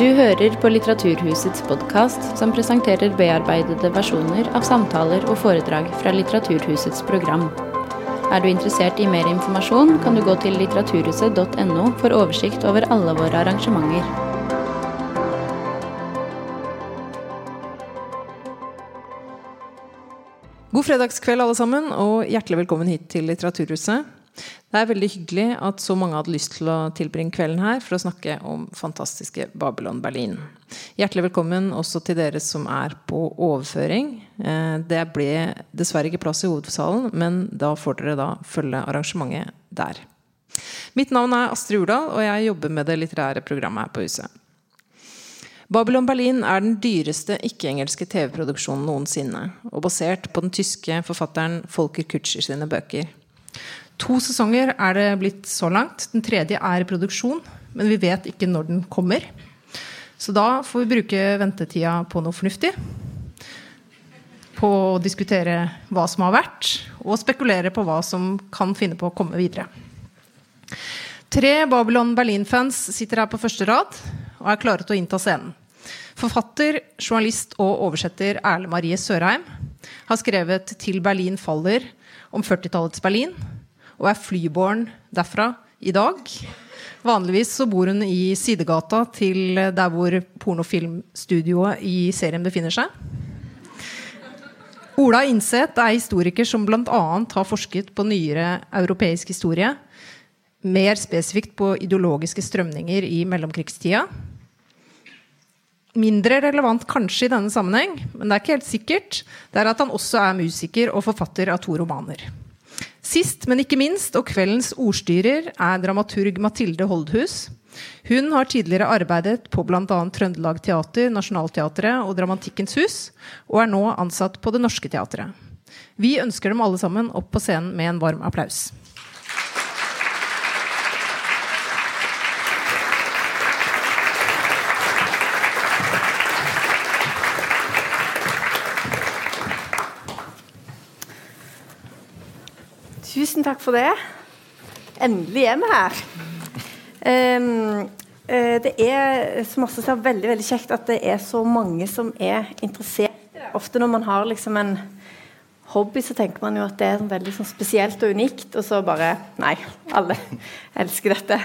Du hører på Litteraturhusets podkast, som presenterer bearbeidede versjoner av samtaler og foredrag fra Litteraturhusets program. Er du interessert i mer informasjon, kan du gå til litteraturhuset.no for oversikt over alle våre arrangementer. God fredagskveld, alle sammen, og hjertelig velkommen hit til Litteraturhuset. Det er veldig hyggelig at så mange hadde lyst til å tilbringe kvelden her for å snakke om fantastiske Babylon Berlin. Hjertelig velkommen også til dere som er på overføring. Eh, det ble dessverre ikke plass i hovedsalen, men da får dere da følge arrangementet der. Mitt navn er Astrid Urdal, og jeg jobber med det litterære programmet her på huset. Babylon Berlin er den dyreste ikke-engelske TV-produksjonen noensinne, og basert på den tyske forfatteren Folker Kutscher sine bøker. To sesonger er det blitt så langt. Den tredje er i produksjon, men vi vet ikke når den kommer. Så da får vi bruke ventetida på noe fornuftig. På å diskutere hva som har vært, og spekulere på hva som kan finne på å komme videre. Tre Babylon Berlin-fans sitter her på første rad og er klare til å innta scenen. Forfatter, journalist og oversetter Erle Marie Sørheim har skrevet 'Til Berlin faller' om 40-tallets Berlin og er flyborn derfra i dag. Vanligvis så bor hun i sidegata til der hvor pornofilmstudioet i serien befinner seg. Ola Innseth er historiker som bl.a. har forsket på nyere europeisk historie. Mer spesifikt på ideologiske strømninger i mellomkrigstida. Mindre relevant kanskje i denne sammenheng, men det er ikke helt sikkert, det er at han også er musiker og forfatter av to romaner. Sist, men ikke minst, og kveldens ordstyrer, er dramaturg Mathilde Holdhus. Hun har tidligere arbeidet på bl.a. Trøndelag Teater, Nationaltheatret og Dramatikkens hus, og er nå ansatt på Det Norske Teatret. Vi ønsker dem alle sammen opp på scenen med en varm applaus. Tusen takk for det. Endelig er vi her. Um, det er som også er veldig veldig kjekt at det er så mange som er interessert. Ofte når man har liksom en hobby, så tenker man jo at det er veldig sånn spesielt og unikt, og så bare Nei, alle elsker dette.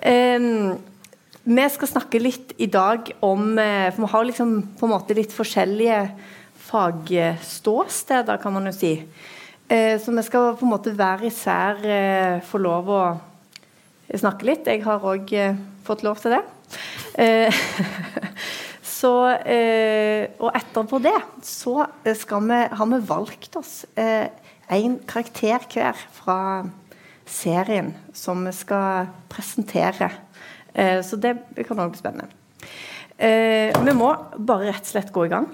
Um, vi skal snakke litt i dag om eh, For vi har liksom på en måte litt forskjellige fagståsteder, kan man jo si. Eh, så vi skal på en måte hver især eh, få lov å snakke litt. Jeg har òg eh, fått lov til det. Så, og etterpå det så vi, har vi valgt oss en karakter hver fra serien som vi skal presentere. så det kan òg bli spennende. vi må bare rett og slett gå i gang.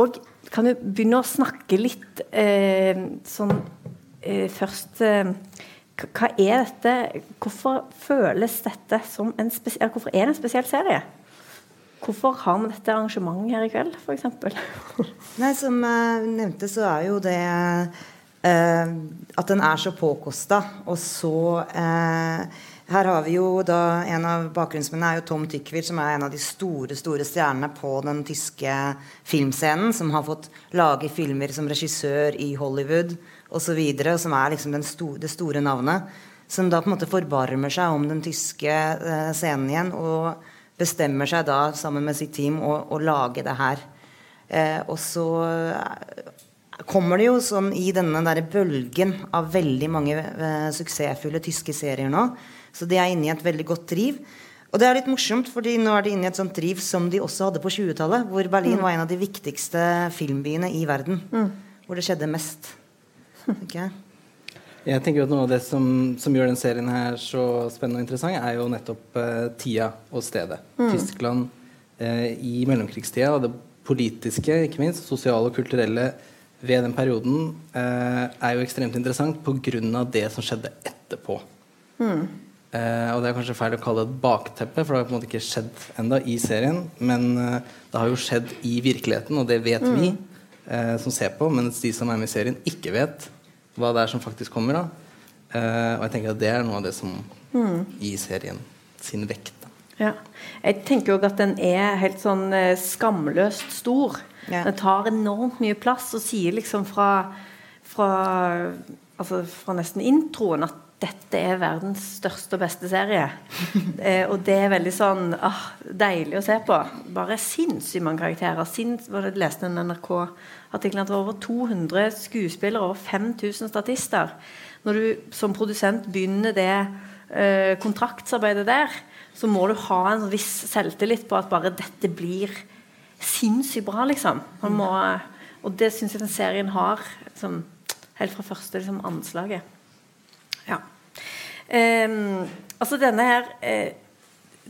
og kan du begynne å snakke litt eh, sånn eh, først eh, Hva er dette? Hvorfor føles dette som en spesiell Hvorfor er det en spesiell serie? Hvorfor har vi dette arrangementet her i kveld, f.eks.? Nei, som jeg nevnte, så er jo det eh, at den er så påkosta, og så eh, her har vi jo da En av bakgrunnsmennene er jo Tom Tykvir, som er en av de store store stjernene på den tyske filmscenen. Som har fått lage filmer som regissør i Hollywood osv. Som er liksom sto det store navnet. Som da på en måte forbarmer seg om den tyske eh, scenen igjen. Og bestemmer seg da sammen med sitt team å, å lage det her. Eh, og så eh, kommer det jo sånn i denne der bølgen av veldig mange eh, suksessfulle tyske serier nå så de er inne i et veldig godt driv. Og det er litt morsomt, fordi nå er de inne i et sånt driv som de også hadde på 20-tallet, hvor Berlin mm. var en av de viktigste filmbyene i verden. Mm. Hvor det skjedde mest. Okay. Jeg tenker at Noe av det som, som, gjør den serien her så spennende og interessant, er jo nettopp eh, tida og stedet. Mm. Tyskland eh, i mellomkrigstida, og det politiske, ikke minst, sosiale og kulturelle ved den perioden, eh, er jo ekstremt interessant pga. det som skjedde etterpå. Mm. Eh, og det er kanskje feil å kalle det et bakteppe, for det har på en måte ikke skjedd enda i serien. Men eh, det har jo skjedd i virkeligheten, og det vet mm. vi uh, som ser på. Mens de som er med i serien, ikke vet hva det er som faktisk kommer. da og jeg tenker at det er noe av det som mm. gir serien sin vekt. Ja. Jeg tenker òg at den er helt sånn eh, skamløst stor. Ja. Den tar enormt mye plass og sier liksom fra, fra, altså fra nesten introen at dette er verdens største og beste serie. eh, og det er veldig sånn ah, deilig å se på. Bare sinnssykt mange karakterer. Sinns, det, jeg leste en NRK-artikkel at det var over 200 skuespillere og 5000 statister. Når du som produsent begynner det eh, kontraktsarbeidet der, så må du ha en viss selvtillit på at bare dette blir sinnssykt bra, liksom. Må, og det syns jeg den serien har, liksom, helt fra første liksom, anslaget. Ja. Um, altså denne her eh,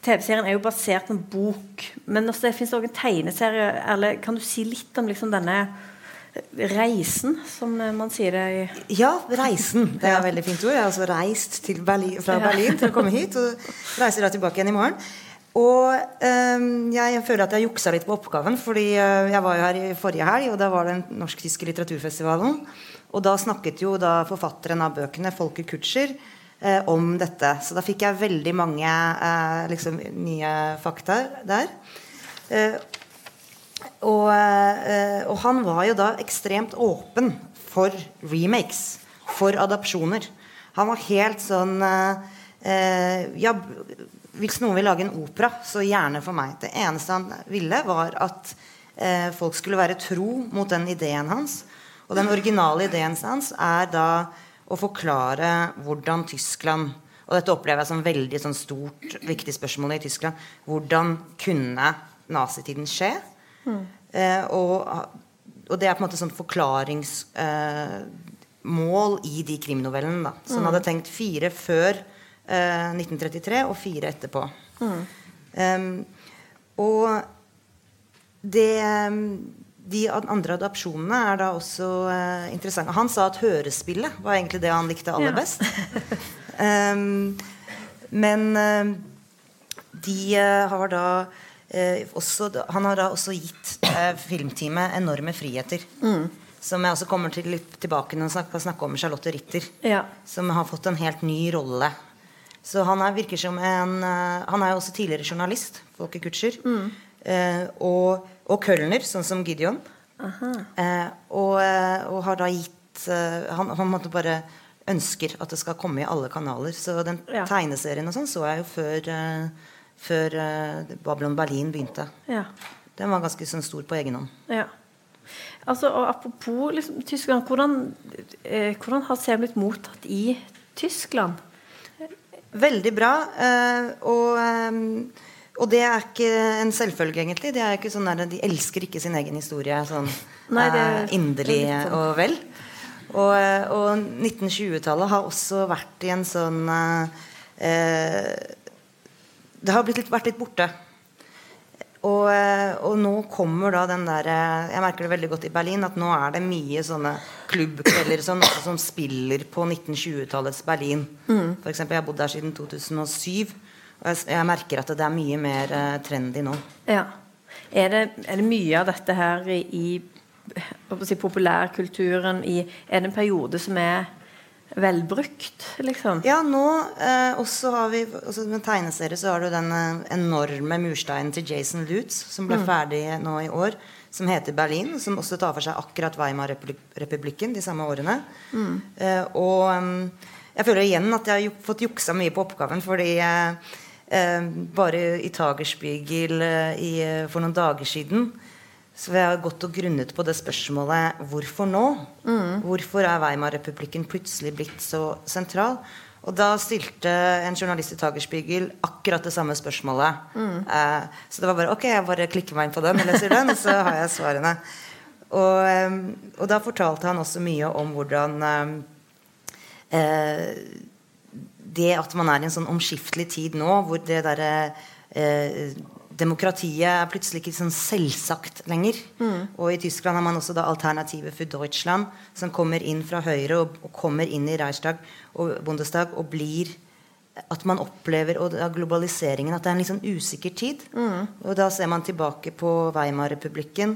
TV-serien er jo basert på en bok, men også, det fins òg en tegneserie. Eller kan du si litt om liksom denne reisen, som man sier det i Ja, reisen. Det er et veldig fint ord. Jeg har altså reist til Berlin, fra Berlin til å komme hit, og reiser da tilbake igjen i morgen. Og eh, jeg føler at jeg juksa litt på oppgaven, fordi øh, jeg var jo her i forrige helg, og da var det den norsk-tyske litteraturfestivalen. Og da snakket jo da forfatteren av bøkene, Folke Kutscher, eh, om dette. Så da fikk jeg veldig mange eh, liksom, nye fakta der. Eh, og, eh, og han var jo da ekstremt åpen for remakes, for adopsjoner. Han var helt sånn eh, eh, Ja, hvis noen vil lage en opera, så gjerne for meg. Det eneste han ville, var at eh, folk skulle være tro mot den ideen hans. Og den originale ideen hans er da å forklare hvordan Tyskland Og dette opplever jeg som veldig sånn stort, viktig spørsmål i Tyskland. Hvordan kunne nazitiden skje? Eh, og, og det er på en måte sånn forklaringsmål eh, i de krimnovellene. Da. Så han hadde tenkt fire før eh, 1933 og fire etterpå. Um, og det de andre adopsjonene er da også eh, interessante. Han sa at hørespillet var egentlig det han likte aller Ja. best. um, men eh, de eh, har da eh, også Han har da også gitt uh, filmteamet enorme friheter. Som jeg også kommer til tilbake når jeg skal snakke om Charlotte Ritter. Ja. Som har fått en helt ny rolle. Så han er, virker som en eh, Han er jo også tidligere journalist, Folke Kutscher. Eh, og, og kølner, sånn som Gideon. Eh, og, eh, og har da gitt eh, han, han måtte bare ønsker at det skal komme i alle kanaler. Så den Ja. tegneserien og sånn så jeg jo før, før Babylon Berlin begynte. ja. Den var ganske sånn stor på egen hånd. Ja. Altså, og apropos liksom, Tyskland, hvordan, eh, hvordan har Sem blitt mottatt i Tyskland? Veldig bra. eh, og, eh, og det er ikke en selvfølge, egentlig. Det er ikke sånn der, De elsker ikke sin egen historie sånn Nei, det- eh, inderlig er sånn. og vel. Og, og 1920-tallet har også vært i en sånn eh, Det har blitt litt, vært litt borte. Og, eh, og nå kommer da den der eh, Jeg merker det veldig godt i Berlin at nå er det mye sånne klubbkvelder sånn, som spiller på 1920-tallets Berlin. For eksempel, jeg har bodd der siden 2007. Og jeg, jeg merker at det er mye mer uh, trendy nå. Ja. Er det, er det mye av dette her i, i si, populærkulturen i Er det en periode som er velbrukt, liksom? Ja, nå eh, også har vi også Med tegneserie så har du den eh, enorme mursteinen til Jason Lutz, som ble ferdig nå i år, som heter Berlin, som også tar for seg akkurat Weimar-republikken de samme årene. Eh, og mm, jeg føler igjen at jeg har fått juksa mye på oppgaven, fordi eh, eh, bare i Tagerspiegel eh, i, eh, for noen dager siden så vi har gått og grunnet på det spørsmålet hvorfor nå? Hvorfor er Weimar-republikken plutselig blitt så sentral? Og da stilte en journalist i Tagerspiegel akkurat det samme spørsmålet. Eh, så det var bare ok, jeg bare klikker meg inn på den og leser den, og så har jeg svarene. Og, eh, og da fortalte han også mye om hvordan eh, eh, det at man er i en sånn omskiftelig tid nå, hvor det derre eh, Demokratiet plutselig ikke sånn selvsagt lenger. Og i Tyskland har man også da Alternative for Deutschland, som kommer inn fra høyre og, og kommer inn i Reichstag og Bundestag og blir At man opplever og da globaliseringen at det er en litt sånn usikker tid. Og da ser man tilbake på Weimar-republikken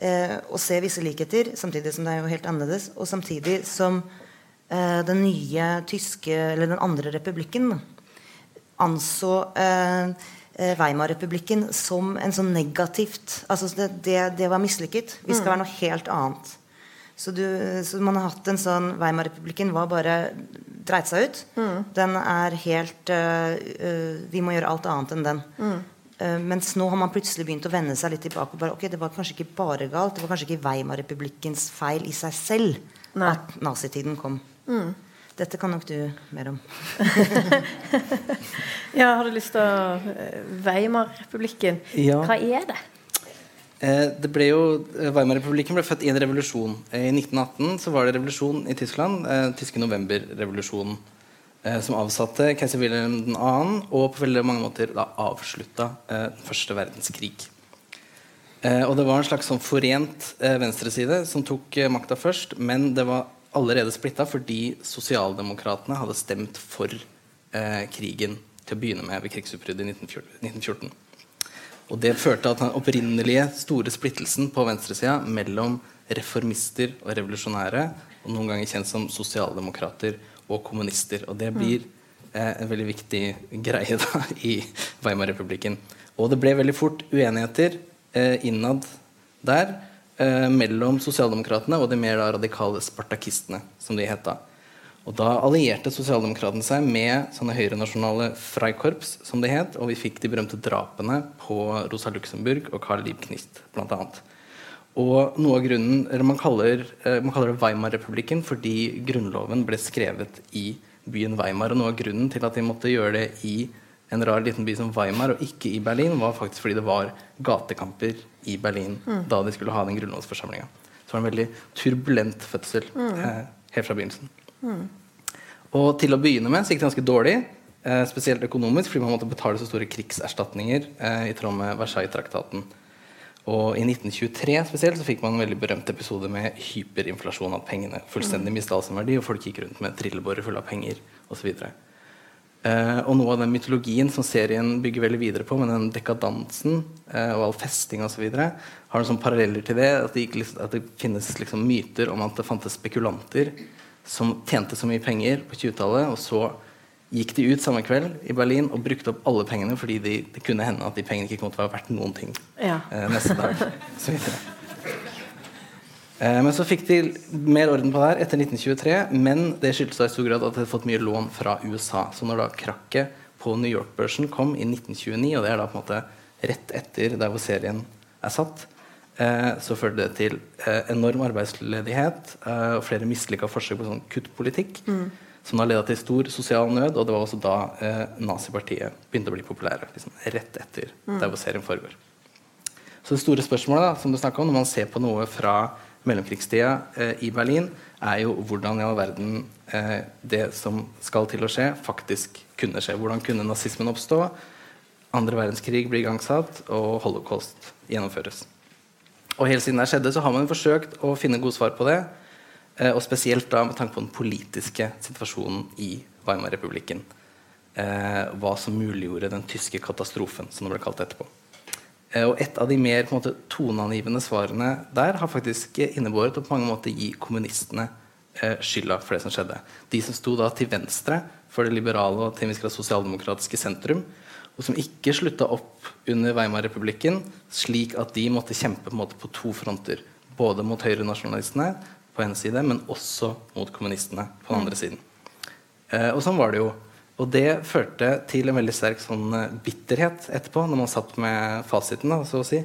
eh, og ser visse likheter, samtidig som det er jo helt annerledes, og samtidig som eh, den nye tyske, eller den andre republikken, anså eh, Weimar-republikken som en sånn negativt Altså det, det, det var mislykket. Vi skal være noe helt annet. Så, du, så man har hatt en sånn Weimar-republikken var bare dreit seg ut. Den er helt uh, Vi må gjøre alt annet enn den. Eh, mens nå har man plutselig begynt å vende seg litt tilbake. og bare, ok, Det var kanskje ikke bare galt. Det var kanskje ikke Weimar-republikkens feil i seg selv Nei. at nazitiden kom. Dette kan nok du mer om. Ja, har du lyst til å eh, Weimar-republikken. Ja. Hva er det? Eh, det ble jo, eh, Weimar-republikken ble født i en revolusjon. I 1918 så var det revolusjon i Tyskland. Den tyske novemberrevolusjonen. Som avsatte keiser Wilhelm 2. og på veldig mange måter da avslutta den første verdenskrig. Eh, og det var en slags sånn forent venstreside som tok makta først, men det var allerede splitta fordi sosialdemokratene hadde stemt for eh, krigen til å begynne med ved krigsutbruddet i 1914. 1914. Og det førte at den opprinnelige store splittelsen på venstresida mellom reformister og revolusjonære, og noen ganger kjent som sosialdemokrater og kommunister. Og det blir eh, en veldig viktig greie da, i Weimar-republikken. Og det ble veldig fort uenigheter eh, innad der eh, mellom sosialdemokratene og de mer da, radikale spartakistene, som de het da. Og da allierte sosialdemokratene seg med sånne høyrenasjonale Freikorps, som det het, og vi fikk de berømte drapene på Rosa Luxemburg og Carl Liebknist, annet. Og noe av grunnen, eller Man kaller, eh, man kaller det Weimar-republikken fordi grunnloven ble skrevet i byen Weimar. Og noe av grunnen til at de måtte gjøre det i en rar liten by som Weimar og ikke i Berlin, var faktisk fordi det var gatekamper i Berlin da de skulle ha den grunnlovsforsamlinga. Så det var en veldig turbulent fødsel eh, helt fra begynnelsen. Og til å begynne med så gikk det ganske dårlig, eh, spesielt økonomisk, fordi man måtte betale så store krigserstatninger eh, i tråd med Versailles-traktaten. Og i 1923 spesielt så fikk man en veldig berømt episode med hyperinflasjon. At pengene fullstendig mista all sin verdi, og folk gikk rundt med trillebårer fulle av penger osv. Eh, og noe av den mytologien som serien bygger veldig videre på, med den dekadansen eh, og all festing osv., har noen paralleller til det. At det, gikk, at det finnes liksom myter om at det fantes spekulanter som tjente så mye penger på 20-tallet, og så gikk de ut samme kveld i Berlin og brukte opp alle pengene fordi de, det kunne hende at de pengene ikke kom til å være verdt noen ting Ja. eh, neste dag. Eh, men så fikk de mer orden på det her etter 1923, men det skyldtes da i stor grad at de hadde fått mye lån fra USA. Så når da krakket på New York-børsen kom i 1929, og det er da på en måte rett etter der hvor serien er satt, eh, så førte det til eh, enorm arbeidsledighet og flere mislykka forsøk på sånn kuttpolitikk. Som da leda til stor sosial nød, og det var også da eh, nazipartiet begynte å bli populære. Liksom, rett etter der hvor serien foregår. Så det store spørsmålet da, som du om, når man ser på noe fra mellomkrigstida eh, i Berlin, er jo hvordan i all verden eh, det som skal til å skje, faktisk kunne skje. Hvordan kunne nazismen oppstå, andre verdenskrig bli igangsatt, og holocaust gjennomføres. Og helt siden det skjedde, så har man forsøkt å finne gode svar på det. Eh, og spesielt da med tanke på den politiske situasjonen i Weimar-republikken. Hva som muliggjorde den tyske katastrofen, som det ble kalt etterpå. Eh, og et av de mer på en måte, toneangivende svarene der har faktisk innebåret å på mange måter gi kommunistene eh, skylda for det som skjedde. De som sto da til venstre for det liberale og til sosialdemokratiske sentrum, og som ikke slutta opp under Weimar-republikken, slik at de måtte kjempe på, måte, på to fronter. Både mot høyrenasjonalistene på ene side, men også mot kommunistene på den andre siden. Eh, og sånn var det jo. Og det førte til en veldig sterk sånn eh, bitterhet etterpå, når man satt med fasiten, da, så å si.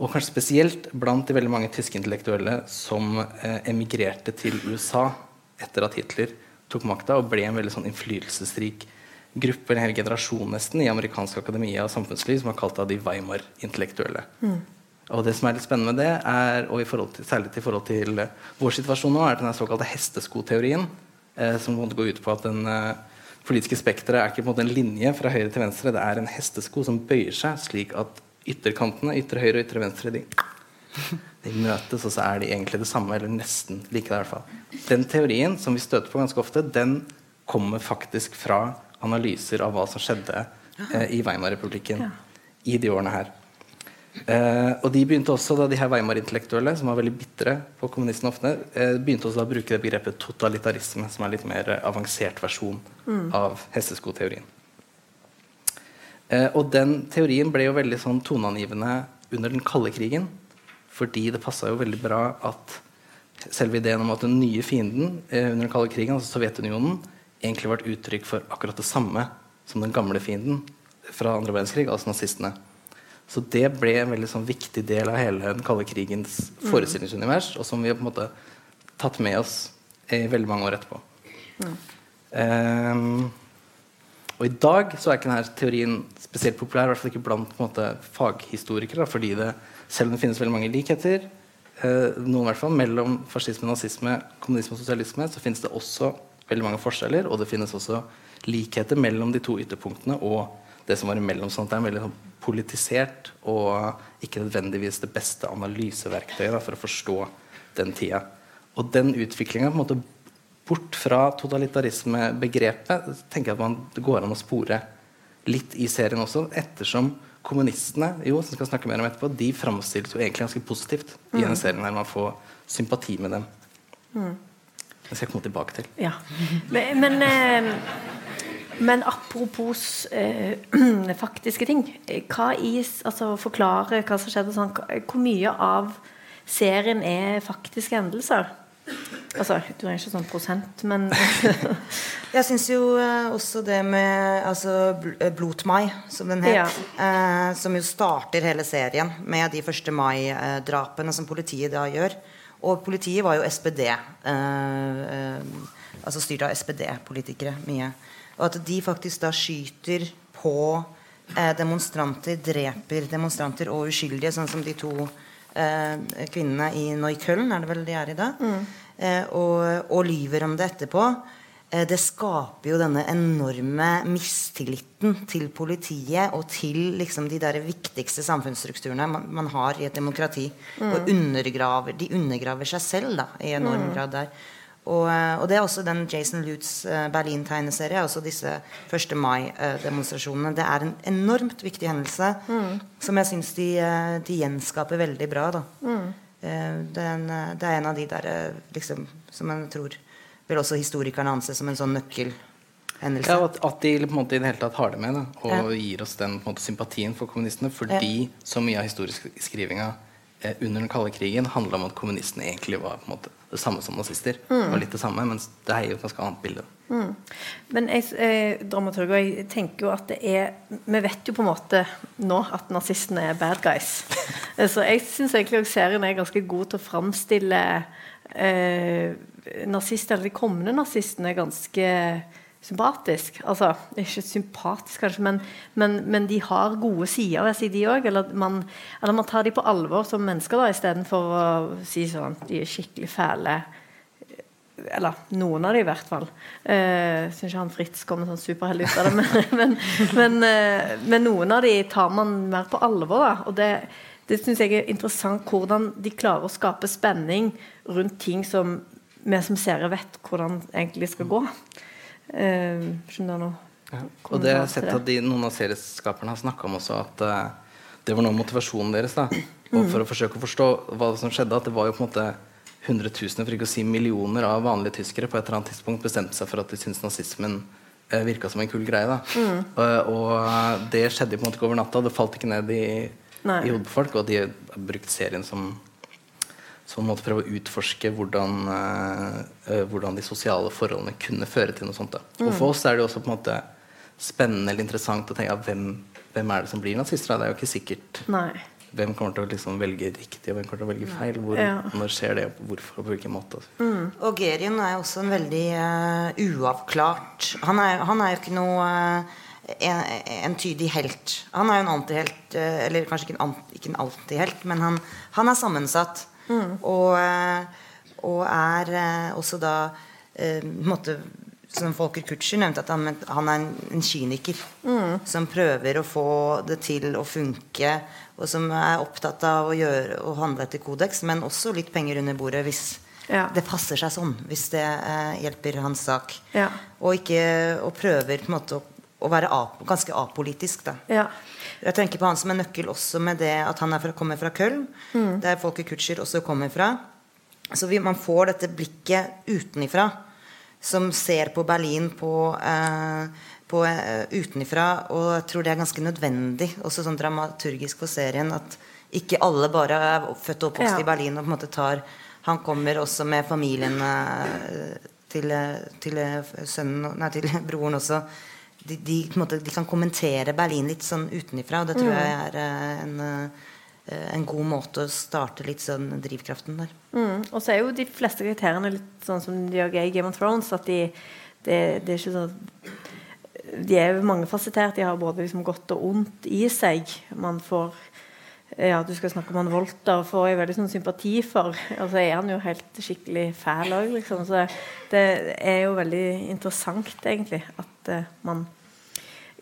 Og kanskje spesielt blant de veldig mange tyske intellektuelle som eh, emigrerte til USA etter at Hitler tok makta, og ble en veldig sånn innflytelsesrik gruppe, en hel generasjon nesten, i amerikansk akademia og samfunnsliv, som har kalt av de Weimar-intellektuelle. Og det som er litt spennende med det, er, og i til, særlig i forhold til vår situasjon nå, er den såkalte hesteskoteorien, eh, som går ut på at en eh, politiske spekteret er ikke på en måte en linje fra høyre til venstre, det er en hestesko som bøyer seg slik at ytterkantene, ytre høyre og ytre venstre, de, de møtes, og så er de egentlig det samme, eller nesten like det i hvert fall. Den teorien som vi støter på ganske ofte, den kommer faktisk fra analyser av hva som skjedde eh, i Weimar-republikken i de årene her. Eh, og de begynte også da de her Weimar-intellektuelle, som var veldig bitre på kommunistene ofte, eh, begynte også da å bruke det begrepet totalitarisme, som er litt mer avansert versjon av hesteskoteorien. Eh, og den teorien ble jo veldig sånn toneangivende under den kalde krigen. Fordi det passa jo veldig bra at selve ideen om at den nye fienden eh, under den kalde krigen, altså Sovjetunionen, egentlig var et uttrykk for akkurat det samme som den gamle fienden fra andre verdenskrig, altså nazistene. Så det ble en veldig sånn viktig del av hele den kalde krigens forestillingsunivers, og som vi har på en måte tatt med oss i veldig mange år etterpå. Um, og i dag så er ikke denne teorien spesielt populær, i hvert fall ikke blant på en måte, faghistorikere, fordi det, selv om det finnes veldig mange likheter eh, noen i hvert fall, mellom fascisme, nazisme, kommunisme og sosialisme, så finnes det også veldig mange forskjeller, og det finnes også likheter mellom de to ytterpunktene og det som var imellom. sånn at det er en veldig sånn, politisert og ikke nødvendigvis det beste analyseverktøyet da, for å forstå den tida. Og den utviklinga bort fra totalitarismebegrepet tenker jeg at man, det går an å spore litt i serien også, ettersom kommunistene jo, som skal snakke mer om etterpå, de framstilles jo egentlig ganske positivt mm. i denne serien. her Man får sympati med dem. Mm. Det skal jeg komme tilbake til. Ja. Men, men, eh, men apropos eh, faktiske ting. Hva i, altså Forklare hva som skjedde. Sånn, hvor mye av serien er faktiske hendelser? Altså, du er ikke sånn prosent, men Jeg syns jo eh, også det med altså, Blot mai, som den het, ja. eh, som jo starter hele serien med de første mai-drapene som politiet da gjør. Og politiet var jo SPD. Eh, eh, altså styrt av SPD-politikere mye. Og at de faktisk da skyter på eh, demonstranter, dreper demonstranter og uskyldige, sånn som de to kvinnene i Neukölln, er det vel de er i dag? Mm eh, og, og, lyver om det etterpå, eh, det skaper jo denne enorme mistilliten til politiet og til liksom, de der viktigste samfunnsstrukturene man, man har i et demokrati. Mm. Og undergraver, de undergraver seg selv da, i enorm mm. grad der. Og, eh, og, det er også den Jason Lutz uh, Berlin-tegneserie. Også disse 1. mai-demonstrasjonene. Det er en enormt viktig hendelse mm. som jeg syns de, de, gjenskaper veldig bra. da mm. Eh, det er, en, eh, det er en av de der eh, liksom, som jeg tror vil også historikerne anse som en sånn nøkkel Ja, at, at, de på en måte i det hele tatt har det med, da, og ja. gir oss den måte, sympatien for kommunistene. Fordi ja. så mye av historieskrivinga eh, under den kalde krigen handla om at kommunistene egentlig var på en måte det samme som nazister. Mm. Det var litt det samme, mens det er jo et ganske annet bilde. Mm. Men jeg, eh, dramaturg, jeg tenker jo at det er Vi vet jo på en måte nå at nazistene er bad guys. Så jeg syns egentlig at serien er ganske god til å framstille eh, nazister, eller de kommende nazistene, ganske sympatisk. Altså, ikke sympatisk, kanskje, men, men, men de har gode sider ved seg, de òg. Eller, eller man tar de på alvor som mennesker, da, istedenfor å si sånn de er skikkelig fæle. Eller noen av dem i hvert fall. Uh, Syns ikke han Fritz kommer sånn superheldig ut av det, men, men, uh, men, noen av dem tar man mer på alvor. da, og det det syns jeg er interessant hvordan de klarer å skape spenning rundt ting som vi som seere vet hvordan egentlig skal gå. Eh, skjønner nå. Ja. Og det har jeg sett at de, noen av serieskaperne har snakka om også, at uh, det var noe av motivasjonen deres. da og For å forsøke å forstå hva som skjedde. At det var jo på en måte hundretusener, for ikke å si millioner av vanlige tyskere på et eller annet tidspunkt bestemte seg for at de syntes nazismen uh, virka som en kul greie. da mm. uh, Og det skjedde på en måte ikke over natta. Det falt ikke ned i, i hodet på folk. Og de har brukt serien som så man måtte prøve å utforske hvordan, uh, hvordan, de sosiale forholdene kunne føre til noe sånt. Mm. Og For oss er det også på en måte spennende eller interessant å tenke at hvem, hvem er det som blir nazister. Det er jo ikke sikkert Nei. hvem kommer til å liksom velge riktig og hvem kommer til å velge feil. Hvor, ja. Når skjer det, og hvorfor og på hvilken måte. Mm. Og Gerien er også en veldig uh, uavklart han er, han er, jo ikke noe uh, en, entydig helt. Han er jo en antihelt, eller kanskje ikke en, ikke en antihelt, men han, han er sammensatt. Mm. Og, eh, og, er eh, også da eh, måte, som Folker Kutscher nevnte, at han, han er en, en kyniker. Mm. Som prøver å få det til å funke, og som er opptatt av å, gjøre, å handle etter kodeks, men også litt penger under bordet hvis ja. det passer seg sånn. Hvis det eh, hjelper hans sak. Ja. Og, ikke, og prøver på en måte å, å være ap ganske apolitisk. da ja. Jeg tenker på han som en nøkkel også med det at han fra, kommer fra Köln, mm. der Folke Kutscher også kommer fra. Så vi, man får dette blikket utenifra som ser på Berlin på, eh, på eh, utenifra, Og jeg tror det er ganske nødvendig, også sånn dramaturgisk for serien, at ikke alle bare er født og oppvokst Ja. i Berlin og på en måte tar Han kommer også med familien eh, til, eh, til eh, sønnen Nei, til broren også. De, de, måte, de kan kommentere Berlin litt sånn utenifra, og det tror jeg er eh, en, eh, en god måte å starte litt sånn drivkraften der. Mm. Og så er jo de fleste karakterene litt sånn som de er i Game of Thrones. At de, det, det er ikke sånn De er mangefasettert. De har både liksom godt og ondt i seg. Man får ja, Du skal snakke om han Volter, får jeg veldig sånn sympati for. Og så er han jo helt skikkelig fæl òg, liksom. Så det er jo veldig interessant, egentlig, at uh, man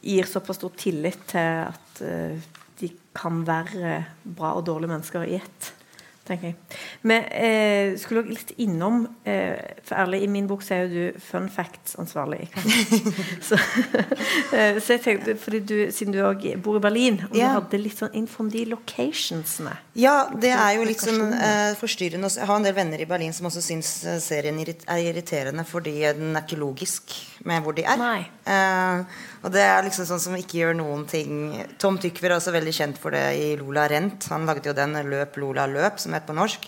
gir såpass stor tillit til at uh, de kan være bra og dårlige mennesker i ett. Tenker jeg. Men eh, skulle også litt innom eh, For ærlig, i min bok så er jo du fun facts-ansvarlig. så, eh, så jeg tenkte, fordi du, Siden du òg bor i Berlin, og Ja. du hadde litt sånn info om de locationsene Ja, det er jo litt sånn eh, forstyrrende. Jeg har en del venner i Berlin som også syns eh, serien er irriterende fordi den er ikke logisk med hvor de er. Nei. Og det er liksom sånn som ikke gjør noen ting Tom Tykver er også veldig kjent for det i Lola Rent. Han laget jo den 'Løp, Lola, løp', som het på norsk.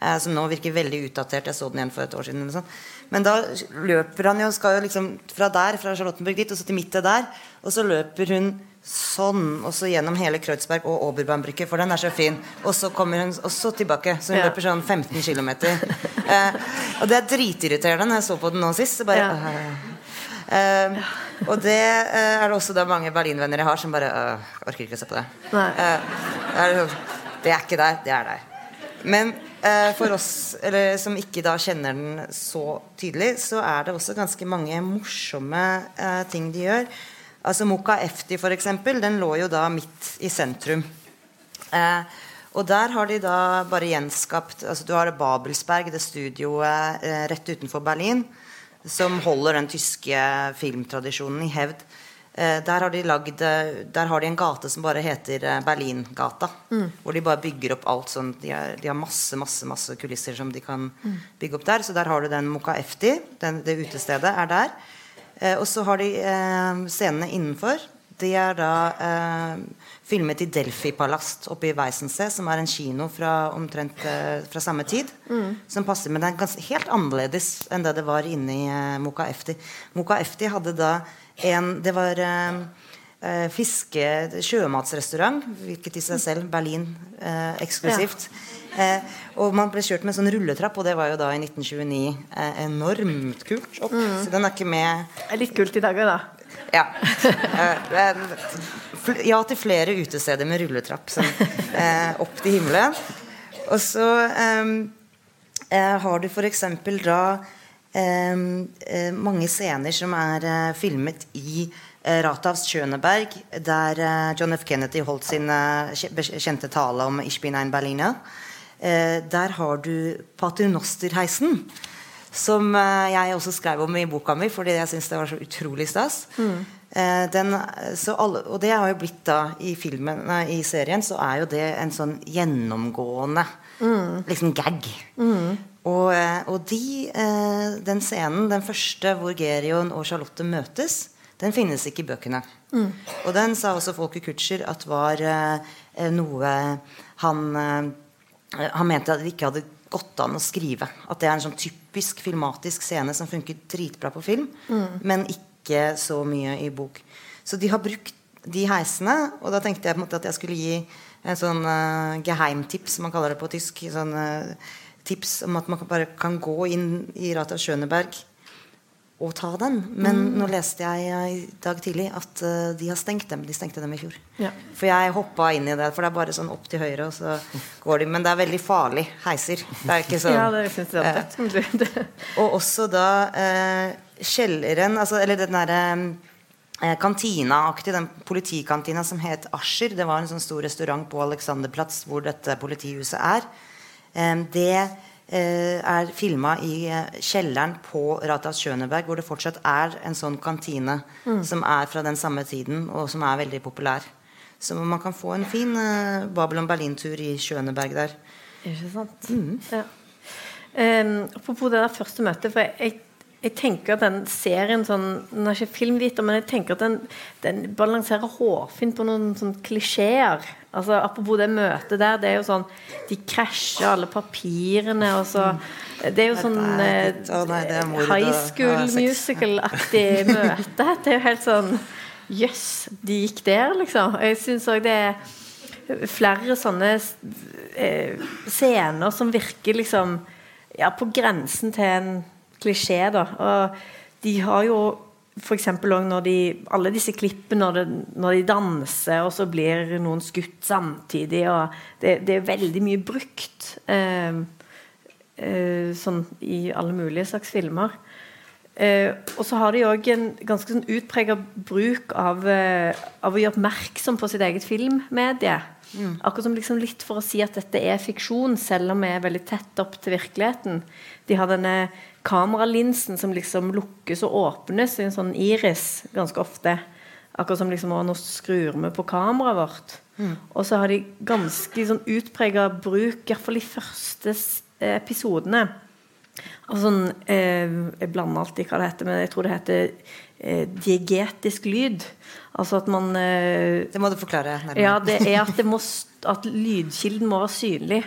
Eh, som nå virker veldig utdatert. Jeg så den igjen for et år siden. Eller. Men da løper han jo, skal jo liksom fra der, fra Charlottenburg dit, og så til midten der. Og så løper hun sånn, og så gjennom hele Kreuzberg og Oberbahnbrücke, for den er så fin. Og så kommer hun og så tilbake. Så hun Ja. løper sånn 15 km. eh, og det er dritirriterende når jeg så på den nå sist. Så bare, Ja. øh. Eh, og det uh, er det også da mange Berlin-venner jeg har som bare uh, orker ikke å se på det. Nei. Er det, er ikke der, det er der. Men eh, for oss eller, som ikke da kjenner den så tydelig, så er det også ganske mange morsomme ting de gjør. Altså Moka Efti, for eksempel, den lå jo da midt i sentrum. Eh, og der har de da bare gjenskapt altså Du har Babelsberg, det studioet eh, rett utenfor Berlin, som holder den tyske filmtradisjonen i hevd. Eh, der, har de lagd, eh, der har de en gate som bare heter Berlingata. Berlingata. Hvor de bare bygger opp alt sånn. De, er, de har masse masse, masse kulisser som de kan bygge opp der. Så der har du den Moka Efti. Den, det utestedet er der. Eh, og så har de eh, scenene innenfor. De er da eh, filmet i Delphi Palast oppe i Weissensee, som er en kino fra omtrent eh, fra samme tid. Som passer, Men det er ganske, helt annerledes enn det det var inne i eh, Moka Efti. Moka Efti hadde da en Det var eh, eh, fiske... Sjømatsrestaurant, hvilket i seg selv Berlin eh, eksklusivt. Eh, og man ble kjørt med en sånn rulletrapp, og det var jo da i 1929 eh, enormt kult opp. Så den er ikke med Det er litt kult i dag òg, da. Ja. Eh, ja til flere utesteder med rulletrapp sånn, opp til himmelen. Og så eh, har du f.eks. da eh, mange scener som er filmet i Rathavs Schöneberg, der John F. Kennedy holdt sin kjente tale om 'Ich bin ein Berliner'. Der har du Paternosterheisen. Som eh, jeg også skrev om i boka mi, fordi jeg syns det var så utrolig stas. Mm. den, så alle, og det har jo blitt da i filmen, nei, i serien, så er jo det en sånn gjennomgående liksom gag. Og, eh, og de, eh, den scenen, den første hvor Gerion og Charlotte møtes, den finnes ikke i bøkene. Og den sa også Folke Kutscher at var eh, noe han eh, Han mente at de ikke hadde gått an å skrive. At det er en sånn typisk filmatisk scene som funker dritbra på film, men ikke så mye i bok. Så de har brukt de heisene, og da tenkte jeg på en måte at jeg skulle gi en sånn uh, geheimtips, som man kaller det på tysk. Sånn uh, tips om at man bare kan gå inn i Rata Schøneberg og ta den. Men nå leste jeg eh, i dag tidlig at uh, de har stengt dem. De stengte dem i fjor. Ja. For jeg hoppa inn i det, for det er bare sånn opp til høyre, og så går de. Men det er veldig farlig heiser. Det er ikke sånn Ja, det synes jeg det. og også da uh, kjelleren, altså, eller den derre eh, kantinaaktig, den politikantina som het Ascher. Det var en sånn stor restaurant på Alexanderplatz hvor dette politihuset er. Um, det er filma i eh, kjelleren på Ratas Schøneberg, hvor det fortsatt er en sånn kantine som er fra den samme tiden, og som er veldig populær. Så man kan få en fin eh, Babylon-Berlin-tur i Schøneberg der. Ikke sant? Mm. Ja. Um, apropos det der første møtet, for jeg, jeg tenker at den serien sånn, Den er ikke filmviter, men jeg tenker at den, den balanserer hårfint på noen sånn klisjeer. Altså, apropos det møtet der. Det er jo sånn De krasjer alle papirene, og så Det er jo sånn eh, Å nei, det er high school musical-aktig møte. Det er jo helt sånn Jøss, de gikk der, liksom. Jeg syns òg det er flere sånne eh, scener som virker liksom ja, på grensen til en klisjé, da. Og de har jo f.eks. når de Alle disse klippene når, de, når de danser, og så blir noen skutt samtidig, og det, det er veldig mye brukt. Eh, eh, sånn i alle mulige slags filmer. Eh, og så har de òg en ganske sånn utprega bruk av, eh, av å gjøre oppmerksom på sitt eget filmmedie. Akkurat som liksom litt for å si at dette er fiksjon, selv om vi er veldig tett opp til virkeligheten. De har denne kameralinsen som liksom lukkes og åpnes i en sånn iris ganske ofte. Akkurat som liksom nå skrur vi på kameraet vårt. Og så har de ganske sånn utprega bruk, i i første de første episodene. Altså sånn, eh, jeg blander alltid hva det heter, men jeg tror det heter eh, diegetisk lyd. Altså at man eh, Det må du forklare nærmere. Ja, det er at, det må, at lydkilden må være synlig.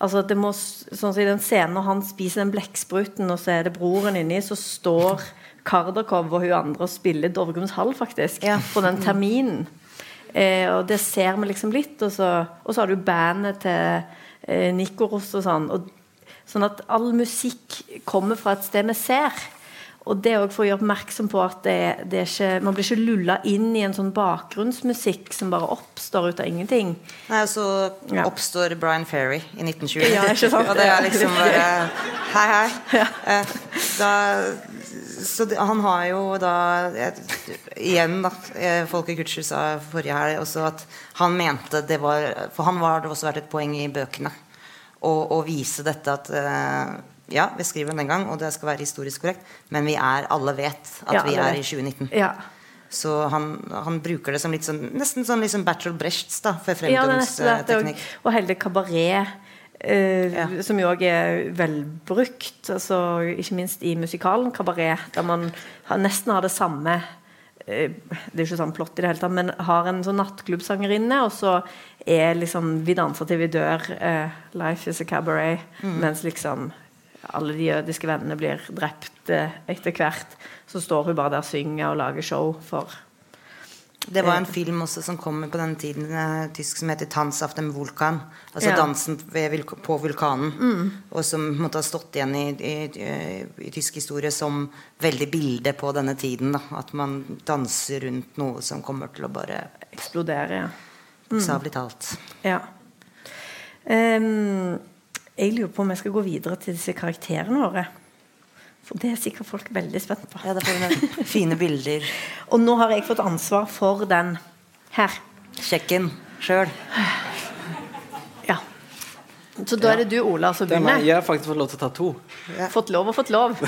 Altså at det må, sånn som I den scenen når han spiser den blekkspruten, og så er det broren inni, så står Kardakov og hun andre og spiller Dovregummens hall, faktisk, Ja. på den terminen. Eh, og det ser vi liksom litt. Og så, og så har du bandet til eh, Nikoros og sånn. Og, sånn at all musikk kommer fra et sted vi ser. Og det også for å gjøre oppmerksom på at det, det ikke, man blir ikke lulla inn i en sånn bakgrunnsmusikk som bare oppstår ut av ingenting. Nei, og så Ja. oppstår Brian Ferry i 1920. Ja, og det er liksom bare Hei, hei. Ja. Da, så det, han har jo da jeg, Igjen, da. eh, Folke Kutscher sa forrige helg også at han mente det var For han var det også vært et poeng i bøkene å, å vise dette at eh, ja, vi skriver den en gang, og det skal være historisk korrekt, men vi er, alle vet at Ja, vi er i 2019. Ja. Så han, han bruker det som litt sånn Nesten sånn liksom Bertolt Brechts da, for Ja, også- og hele kabaret, eh, Ja. som jo òg er velbrukt, altså, ikke minst i musikalen kabaret, der man nesten har det samme eh, Det er ikke sånn plott i det hele tatt, men har en sånn nattklubbsangerinne, og så er liksom 'Vi danser til vi dør', uh, 'Life is a cabaret', mens liksom alle de jødiske vennene blir drept eh, etter hvert. Så står hun bare der og synger og lager show for Det var en film også som kom på denne tiden eh, tysk som heter 'Tanz auf dem Vulkan'. Altså Ja. dansen på vulkanen. Og som måtte ha stått igjen i, i, i, tysk historie som veldig bilde på denne tiden. Da. At man danser rundt noe som kommer til å bare eksplodere. Ja. Bokstavelig talt. Ja. Ehm, jeg lurer på om jeg skal gå videre til disse karakterene våre. For det er sikkert folk veldig spent på. Ja, det får vi noen fine bilder. Og nå har jeg fått ansvar for den her. Sjekken sjøl. Ja. Så da er det du, Ola, som er begynner. Jeg har faktisk fått lov til å ta to. Fått lov og fått lov.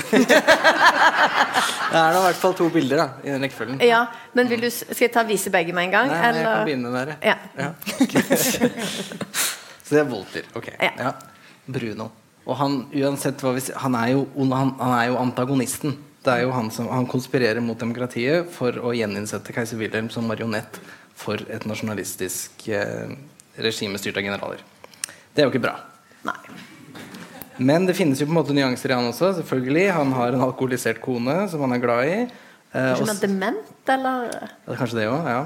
Det er da i hvert fall to bilder da, i den rekkefølgen. Ja, men vil du, Skal jeg ta vise begge med en gang? Nei, eller? jeg kan begynne der. Ja. Ja. Så det er Volter. Ok. Ja. Bruno. Og han, uansett hva vi sier, han er jo, han, han er jo antagonisten. Det er jo han som han konspirerer mot demokratiet for å gjeninnsette keiser Wilhelm som marionett for et nasjonalistisk eh, regime styrt av generaler. Det er jo ikke bra. Nei. Men det finnes jo på en måte nyanser i han også. selvfølgelig Han har en alkoholisert kone som han er glad i. Eh, Kanskje og han er dement, eller? ja, kanskje det òg. Ja.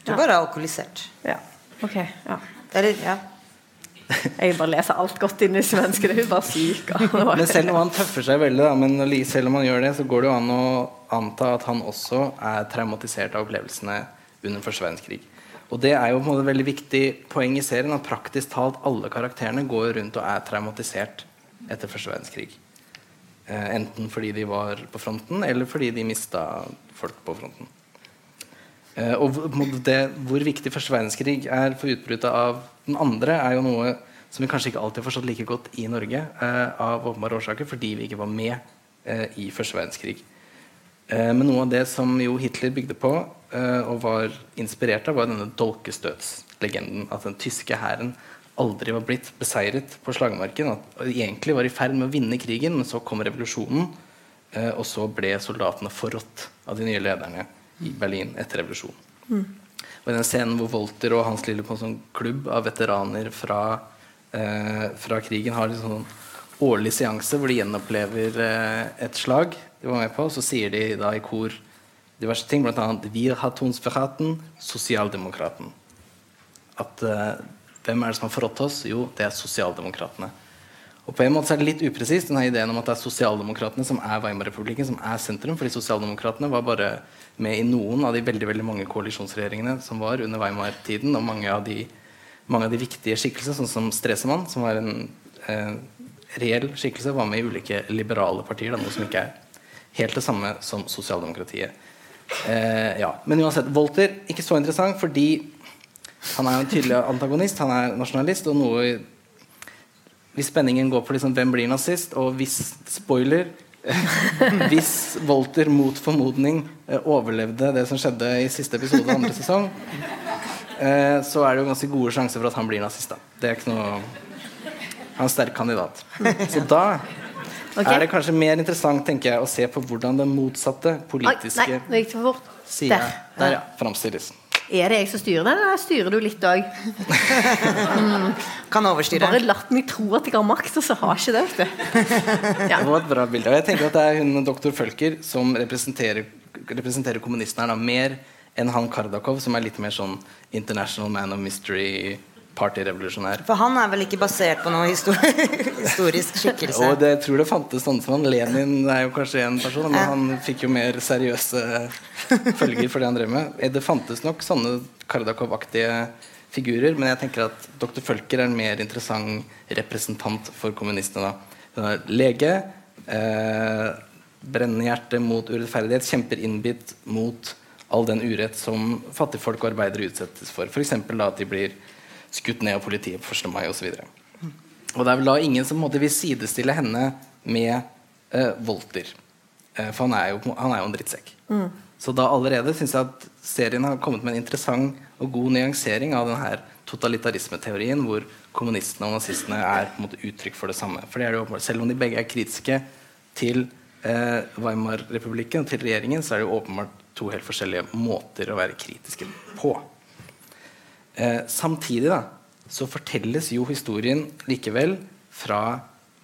Du bare er alkoholisert. Ja. Ok. ja Eller, ja. Jeg bare leser alt godt inn i svenskene. Hun bare syk. Men selv om han tøffer seg veldig, da, men selv om han gjør det, så går det jo an å anta at han også er traumatisert av opplevelsene under første verdenskrig. Og det er jo på en måte et veldig viktig poeng i serien at praktisk talt alle karakterene går rundt og er traumatisert etter første verdenskrig. Eh, enten fordi de var på fronten, eller fordi de mista folk på fronten. Eh, og det, hvor viktig første verdenskrig er for utbruddet av den andre, er jo noe som vi kanskje ikke alltid har forstått like godt i Norge, eh, av åpenbare årsaker, fordi vi ikke var med eh, i første verdenskrig. Men noe av det som jo Hitler bygde på, og var inspirert av, var denne dolkestøtslegenden. At den tyske hæren aldri var blitt beseiret på slagmarken. At de egentlig var i ferd med å vinne krigen, men så kom revolusjonen. Og så ble soldatene forrådt av de nye lederne i Berlin etter revolusjonen. Og i den scenen hvor Wolter og Hans Lille på en sånn klubb av veteraner fra, eh, fra krigen har en sånn årlig seanse hvor de gjenopplever eh, et slag de var med på, så sier de da i kor diverse ting, bl.a. 'Wir hat uns verraten, sosialdemokraten'. At eh, hvem er det som har forrådt oss? Jo, det er sosialdemokratene. Og på en måte så er det litt upresist, denne ideen om at det er sosialdemokratene som er Weimar-republikken, som er sentrum. fordi sosialdemokratene var bare med i noen av de veldig veldig mange koalisjonsregjeringene som var under Weimar-tiden. Og mange av, de, mange av de viktige skikkelsene, sånn som Stresemann, som var en eh, reell skikkelse, var med i ulike liberale partier. Da, noe som ikke er helt det samme som sosialdemokratiet. Eh, ja. Men uansett, Volter ikke så interessant fordi han er en tydelig antagonist. Han er nasjonalist. og noe hvis spenningen går på liksom, hvem blir nazist, og hvis spoiler hvis Volter mot formodning eh, overlevde det som skjedde i siste episode av andre sesong, eh, så er det jo ganske gode sjanser for at han blir nazist. Da. Det er ikke noe Han er en sterk kandidat. Så da Okay. er det kanskje mer interessant tenker jeg, å se på hvordan den motsatte politiske nei, nå gikk for fort. sida Der. der, ja, framstilles. Er det jeg som styrer den, eller styrer du litt òg? Kan overstyre. Bare latt meg tro at jeg har makt, og så har jeg ikke det. vet du. Det var et bra bilde. Og jeg tenker at det er hun doktor Følker som representerer, representerer kommunisten her da, mer enn han Kardakov, som er litt mer sånn international man of mystery, partyrevolusjonær. For han er vel ikke basert på noe histori historisk skikkelse? Og det, jeg tror det fantes sånne som han. Lenin er jo kanskje en person, men han fikk jo mer seriøse følger for det han drev med. Det fantes nok sånne Kardakov-aktige figurer, men jeg tenker at dr. Følker er en mer interessant representant for kommunistene. da. Er lege, eh, brennende hjerte mot urettferdighet, kjemper innbitt mot all den urett som fattigfolk og arbeidere utsettes for. F.eks. at de blir skutt ned av politiet på 1. mai osv. Og det er vel da ingen som måtte vil sidestille henne med eh, Volter. Eh, for han er, jo, han er jo en drittsekk. Så da allerede syns jeg at serien har kommet med en interessant og god nyansering av denne totalitarismeteorien hvor kommunistene og nazistene er måte uttrykk for det samme. For det er det åpenbart. Selv om de begge er kritiske til eh, Weimar-republikken og til regjeringen, så er det jo åpenbart to helt forskjellige måter å være kritiske på. Eh, samtidig da, så fortelles jo historien likevel fra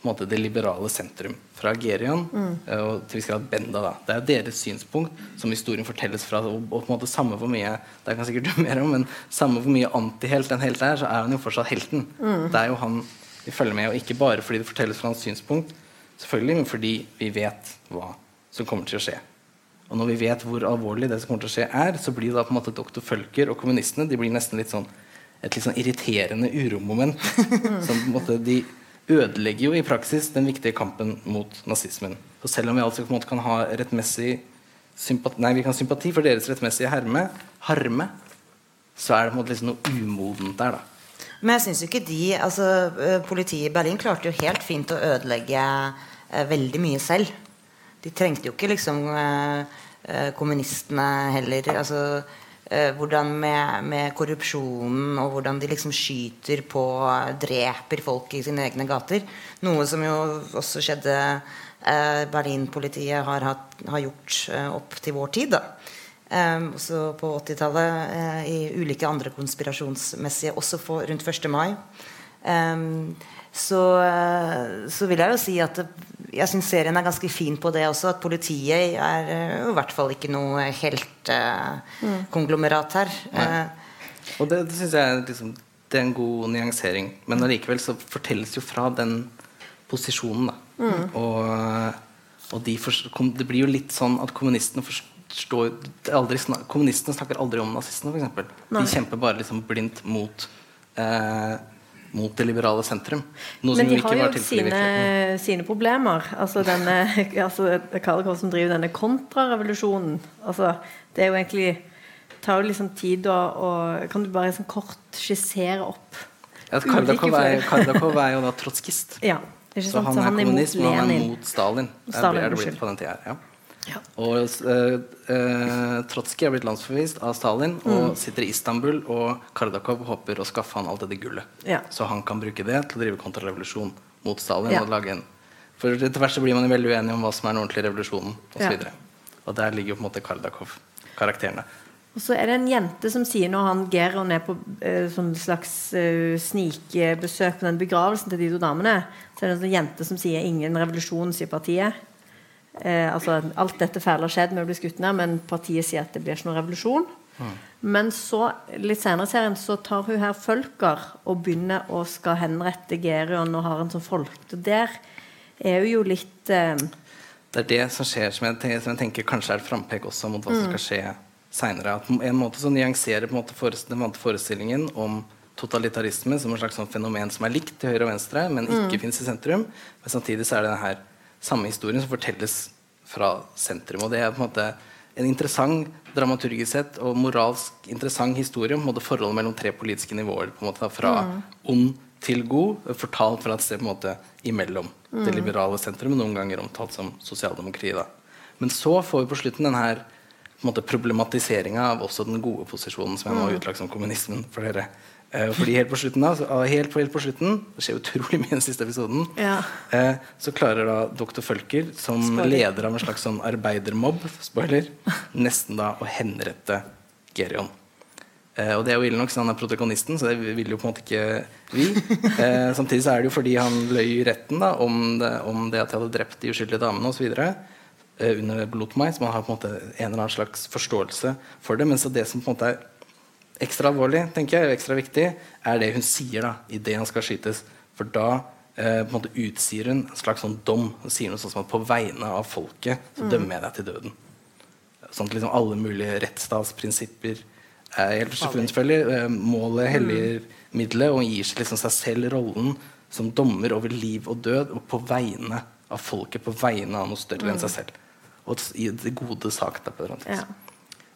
måte, det liberale sentrum. Fra Gerion mm. og til viss grad Benda. Da. Det er deres synspunkt som historien fortelles fra. Og, og på en måte samme hvor mye det kan sikkert du mer om, men samme hvor mye antihelt en helt er, så er han jo fortsatt helten. Det er jo han vi følger med, og ikke bare fordi det fortelles fra hans synspunkt, selvfølgelig, men fordi vi vet hva som kommer til å skje. Og når vi vet hvor alvorlig det som kommer til å skje er, så blir det da på en måte doktor Følker og kommunistene de blir nesten litt sånn et litt sånn irriterende uromoment. som på en måte de ødelegger jo i praksis den viktige kampen mot nazismen. Så selv om vi altså på en måte kan ha rettmessig sympati, nei, vi kan sympati for deres rettmessige herme, harme, så er det på en måte liksom noe umodent der, da. Men jeg syns jo ikke de altså, Politiet i Berlin klarte jo helt fint å ødelegge eh, veldig mye selv. De trengte jo ikke liksom eh, eh, kommunistene heller. Altså, eh, hvordan med, med korrupsjonen og hvordan de liksom skyter på Dreper folk i sine egne gater. Noe som jo også skjedde eh, Berlin-politiet har, har gjort eh, opp til vår tid. Um, også på 80-tallet eh, i ulike andre konspirasjonsmessige, også for, rundt 1. mai. Så, eh, så vil jeg jo si at det, jeg syns serien er ganske fin på det også. At politiet er uh, i hvert fall ikke noe heltekonglomerat her. Uh, Og det, det syns jeg er, liksom, det er en god nyansering. Men allikevel så fortelles jo fra den posisjonen, da. Og, og de for, kom, det blir jo litt sånn at kommunistene forstår aldri, snak, Kommunistene snakker aldri om nazistene, f.eks. De kjemper bare liksom blindt mot eh, mot det liberale sentrum. Men de har jo sine, sine problemer. Altså denne altså Kardakov som driver denne kontrarevolusjonen. Altså, det er jo egentlig tar jo liksom tid å, Kan du bare liksom kort skissere opp Ja, Kardakov, er. Kardakov er jo da trotskist. Ja. Så sant? han er kommunist, men han er mot Stalin. Stalin, er det blitt på den tida ja. Ja. Og uh, uh, Trotskij er blitt landsforvist av Stalin Mm. og sitter i Istanbul. Og Kardakov håper å skaffe han alt dette gullet, Ja. så han kan bruke det til å drive kontrarevolusjon mot Stalin Ja. og lage en For etter hvert så blir man veldig uenig om hva som er den ordentlige revolusjonen Og, så og der ligger jo på en måte Kardakov-karakterene. Og så er det en jente som sier når han Geron er på eh, sånn slags eh, snikbesøk på den begravelsen til de to damene, så er det en sånn jente som sier 'ingen revolusjon', sier partiet. Eh, altså Alt dette fæle har skjedd med å bli skutt ned, men partiet sier at det blir ikke noen revolusjon. Men så, litt senere i serien så tar hun her Følker og begynner å skal henrette Gerion og har en sånn folk. Og der er hun jo litt eh, Det er det som skjer, som jeg, tenker, som jeg tenker kanskje er et frampek også mot hva som skal skje seinere. At en måte så nyanserer på en måte den vante forestillingen om totalitarisme som et slags sånn fenomen som er likt til høyre og venstre, men ikke finnes i sentrum. Men samtidig så er det denne samme historien som fortelles fra sentrum. Og det er på en måte en interessant dramaturgisk sett og moralsk interessant historie om måte forholdet mellom tre politiske nivåer. på en måte da, Fra ond til god, fortalt fra et sted på en måte imellom det liberale sentrum, noen ganger omtalt som sosialdemokrati. da. Men så får vi på slutten denne på en måte problematiseringa av også den gode posisjonen som jeg nå har utlagt som kommunismen for dere. Eh, fordi helt på slutten da, så, ah, helt helt på slutten Det skjer utrolig mye i den siste episoden. Ja. Eh, så klarer da dr. Følker, som Spoiler. leder av en slags sånn arbeidermobb, spoiler, nesten da å henrette Gerion. Eh, og det er jo ille nok, siden han er protagonisten, så det vil jo på en måte ikke vi. Eh, samtidig så er det jo fordi han løy i retten da, om, det, om det at de hadde drept de uskyldige damene osv. Eh, under meg, så man har på en måte en eller annen slags forståelse for det. Men så det som på en måte er ekstra alvorlig, tenker jeg, ekstra viktig, er det hun sier da, idet han skal skytes. For da eh, på en måte utsier hun en slags sånn dom. Hun sier noe sånn som at på vegne av folket så dømmer jeg deg til døden. Sånn at liksom alle mulige rettsstatsprinsipper er helt selvfølgelig eh, målet helliger middelet og gir seg liksom seg selv rollen som dommer over liv og død og på vegne av folket, på vegne av noe større enn seg selv. Og i det gode sak. Da, på et eller annet. Ja.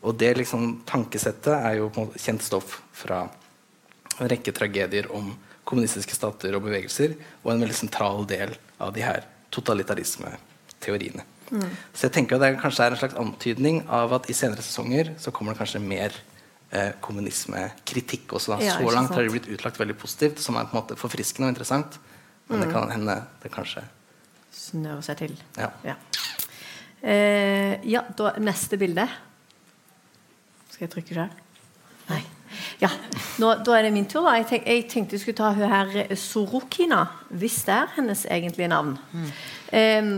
Og det liksom, tankesettet er jo kjent stoff fra en rekke tragedier om kommunistiske stater og bevegelser, og en veldig sentral del av de her totalitarismeteoriene. Så jeg tenker at det kanskje er en slags antydning av at i senere sesonger så kommer det kanskje mer eh, kommunismekritikk også. Da. Ja, så langt har det blitt utlagt veldig positivt, som er på en måte forfriskende og interessant. Men det kan hende det kanskje snøre seg til. Ja. Ja. Eh, ja, da neste bilde. Skal jeg trykke sjøl? Nei. Ja, nå, Da er det min tur. da Jeg, tenk, jeg tenkte jeg skulle ta hun her eh, Sorokina, hvis det er hennes egentlige navn. Eh,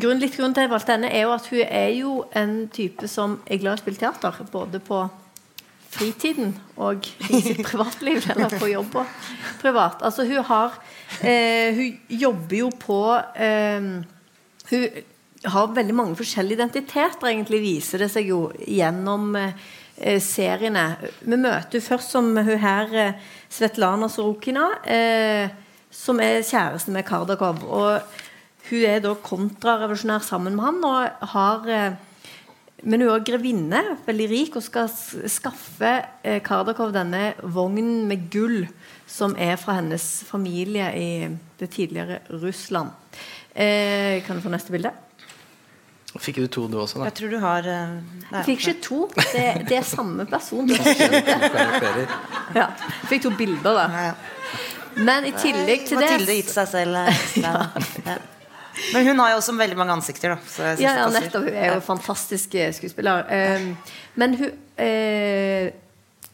grunn, litt grunn til at jeg valgte henne, er jo at hun er jo en type som er glad i å spille teater. Både på fritiden og i sitt privatliv, eller på jobb og privat. Altså hun har eh, Hun jobber jo på eh, Hun har veldig mange forskjellige identiteter, egentlig viser det seg jo gjennom eh, seriene. Vi møter henne først som hun her eh, Svetlana Sorokina, eh, som er kjæresten med Kardakov. Og hun er da kontrarevolusjonær sammen med han og har eh, men hun er grevinne, veldig rik, og skal skaffe eh, Kardakov denne vognen med gull som er fra hennes familie i det tidligere Russland. Eh, kan du få neste bilde? Fikk du to, du også, da? Jeg tror du har uh, nei, Jeg fikk ikke to. Det, det er samme person. Ja. Fikk to bilder, da. ja. Men i tillegg til det Mathilde gitt seg selv eh, ja. Men hun har jo også veldig mange ansikter, da. Så jeg Ja, ja, nettopp. Hun er jo fantastisk skuespiller. Um, men hun eh,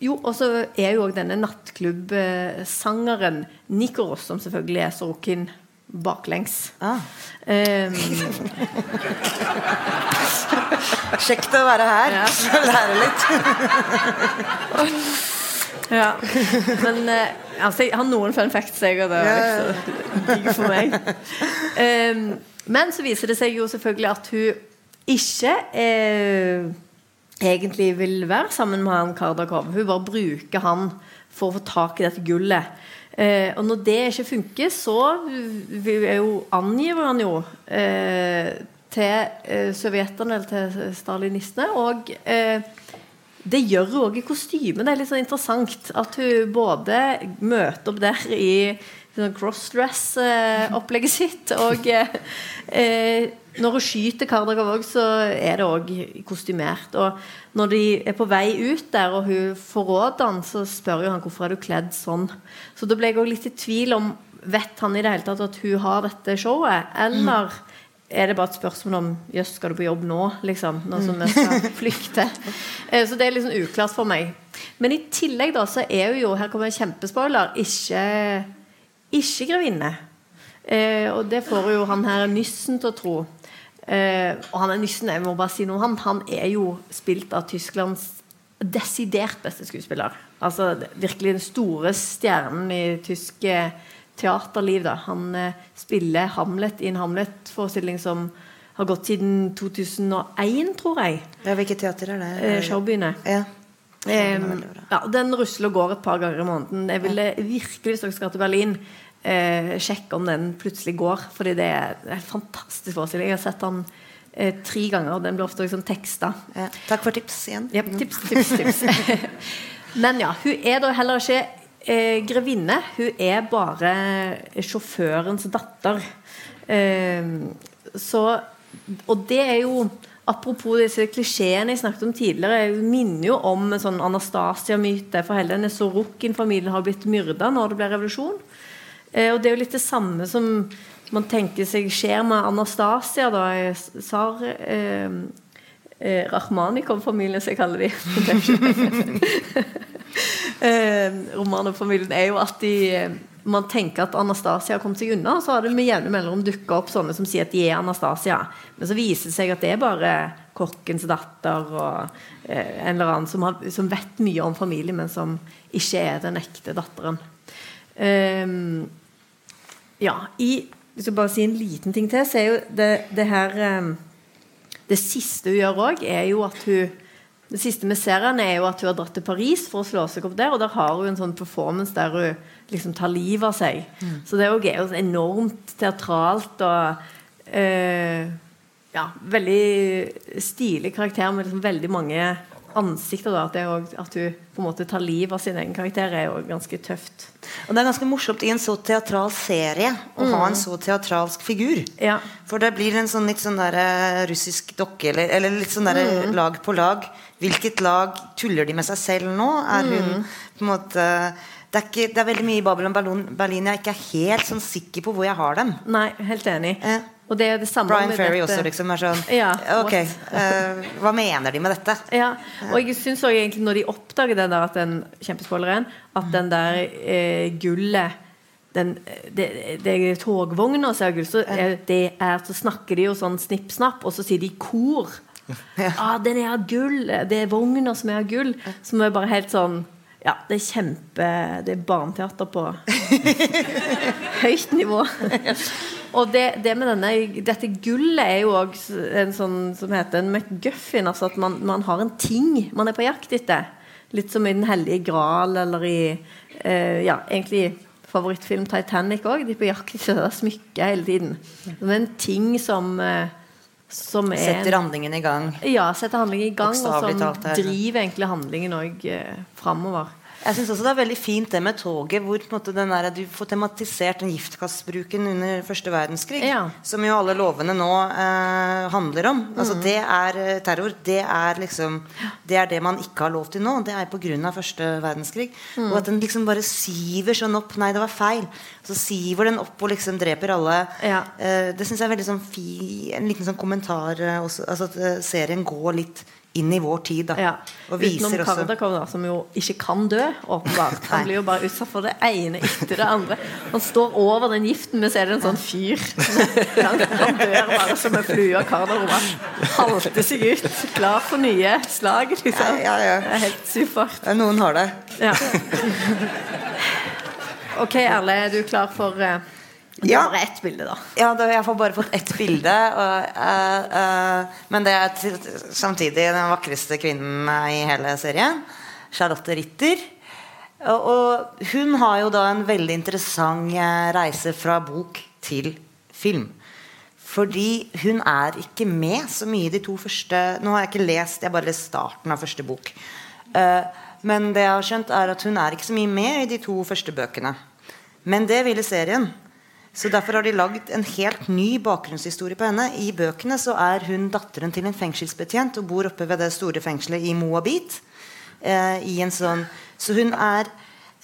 Jo, og så er jo òg denne nattklubbsangeren Nikoros, som selvfølgelig er Sorokin baklengs. Ah. Um, Kjekt å være her. Lære litt. ja. Men eh, altså, jeg har noen fun facts, jeg, og det er Ja, digg for meg. Um, men så viser det seg jo selvfølgelig at hun ikke eh, egentlig vil være sammen med han Kardakov. Hun bare bruker han for å få tak i dette gullet. Eh, og når det ikke funker, så er jo, angir han jo eh, til eh, sovjeterne eller til stalinistene. Og eh, det gjør hun òg i kostyme. Det er litt sånn interessant at hun både møter opp der i sånn crossdress-opplegget sitt, og eh, eh, når hun skyter Kardakov òg, så er det òg kostymert. Og når de er på vei ut der, og hun forråder han, så spør jo han hvorfor er du kledd sånn. Så da ble jeg òg litt i tvil om vet han i det hele tatt at hun har dette showet, eller er det bare et spørsmål om Jøss, skal du på jobb nå? Liksom, nå som vi skal flykte. Eh, så det er liksom uklart for meg. Men i tillegg da, så er hun jo Her kommer en kjempespoiler. Ikke, ikke grevinne. Eh, og det får jo han her Nyssen til å tro. Eh, og han er Nyssen, jeg må bare si noe han, han er jo spilt av Tysklands desidert beste skuespiller. Altså virkelig den store stjernen i tysk eh, teaterliv. Da. Han eh, spiller Hamlet i en Hamlet-forestilling som har gått siden 2001, tror jeg. Ja, hvilket teater er det? Eh, Showbyene. Ja. Ja, den rusler og går et par ganger i måneden. Jeg ville virkelig, hvis dere skal til Berlin, eh, sjekke om den plutselig går. Fordi det er en fantastisk forestilling. Jeg har sett den eh, tre ganger. og Den blir ofte liksom teksta. Ja. Takk for tips igjen. Ja, tips, tips, tips. Men ja, hun er da heller ikke eh, grevinne. Hun er bare sjåførens datter. Eh, så Og det er jo Apropos disse klisjeene jeg snakket om tidligere, jeg minner jo om en sånn Anastasia-myte. For hele denne Sorokin-familien har blitt myrda når det ble revolusjon. Eh, og det er jo litt det samme som man tenker seg skjer med Anastasia, da. Sar eh, eh, Rahmanikov-familien, som jeg kaller de. eh, Romanov-familien er jo at de eh, man tenker at Anastasia har kommet seg unna, så har det med jevne mellomrom dukka opp sånne som sier at de er Anastasia. Men så viser det seg at det er bare kokkens datter og eh, en eller annen som, har, som, vet mye om familien, men som ikke er den ekte datteren. Um, ja, i, Hvis jeg bare si en liten ting til, så er jo det, det her um, Det siste hun gjør òg, er jo at hun det siste vi ser henne, er jo at hun har dratt til Paris for å slå seg opp der. Og der har hun en sånn performance der hun liksom tar livet av seg. Mm. Så det er jo enormt teatralt og øh, ja, veldig stilig karakter med liksom veldig mange ansikter. Da, at, også, at, hun på en måte tar livet av sin egen karakter, er jo ganske tøft. Og Det er ganske morsomt i en så teatral serie å mm. ha en så teatralsk figur. Ja. For det blir en sånn litt sånn der, uh, russisk dokke, eller, eller litt sånn der, mm. lag på lag. Hvilket lag tuller de med seg selv nå? Er hun mm. på en måte det er, ikke, det er, veldig mye i Babylon Berlin, Berlin jeg ikke er helt sånn sikker på hvor jeg har dem. Nei, helt enig. Eh. Og det er det samme Brian Ferry også liksom er sånn ja, Ok, uh, hva mener de med dette? Ja, og jeg syns òg egentlig når de oppdager den der at den kjempespoileren, at den der eh, gullet den, det, det er togvogna er gull, så, det er, så snakker de jo sånn snipp-snapp, og så sier de kor. Ja. Ah, den er av gull! Det er vogna som er av gull. Som er bare helt sånn Ja, det er kjempe Det er barneteater på høyt nivå. Og det, det, med denne, dette gullet er jo òg en sånn som heter en McGuffin. Altså at man, man, har en ting man er på jakt etter. Litt som i Den hellige gral eller i eh, ja, egentlig favorittfilm Titanic òg. De er på jakt etter det smykket hele tiden. Det er en ting som eh, som er, setter handlingen i gang. Ja, setter handlingen i gang, og som driver egentlig handlingen òg eh, framover. Jeg syns også det er veldig fint det med toget, hvor der, du får tematisert den giftgassbruken under første verdenskrig. Ja. Som jo alle lovene nå eh, handler om. Altså, mm. Det er eh, terror. Det er liksom Det er det man ikke har lov til nå. Det er pga. første verdenskrig. Mm. Og at den liksom bare siver sånn opp. Nei, det var feil. Så siver den opp og liksom dreper alle. Ja. Eh, det syns jeg er veldig sånn fi, en liten sånn kommentar eh, også, altså at eh, serien går litt inn i vår tid. Da. Ja. Utenom Kardakov, da, som jo ikke kan dø, åpenbart. Han blir jo bare utsatt for det ene etter det andre. Han står over den giften, men så er det en sånn fyr. Han, han dør bare som en flue. Kardakov halter seg ut, klar for nye slag. Liksom. Ja, ja, det er helt supert. Noen har det. Ja. Ok, Erle, er du klar for uh, det ja. bare ett bilde, da. Ja, da, jeg får bare fått ett bilde. Og, uh, uh, men det er samtidig den vakreste kvinnen i hele serien. Charlotte Ritter. Og, og, hun har jo da en veldig interessant uh, reise fra bok til film. Fordi hun er ikke med så mye i de to første Nå har jeg ikke lest, jeg har bare lest starten av første bok. men det jeg har skjønt, er at hun er ikke så mye med i de to første bøkene. Men det ville serien. Så Derfor har de lagd en helt ny bakgrunnshistorie på henne. I bøkene så er hun datteren til en fengselsbetjent og bor oppe ved det store fengselet i Moabit. Eh, i en sånn, så hun er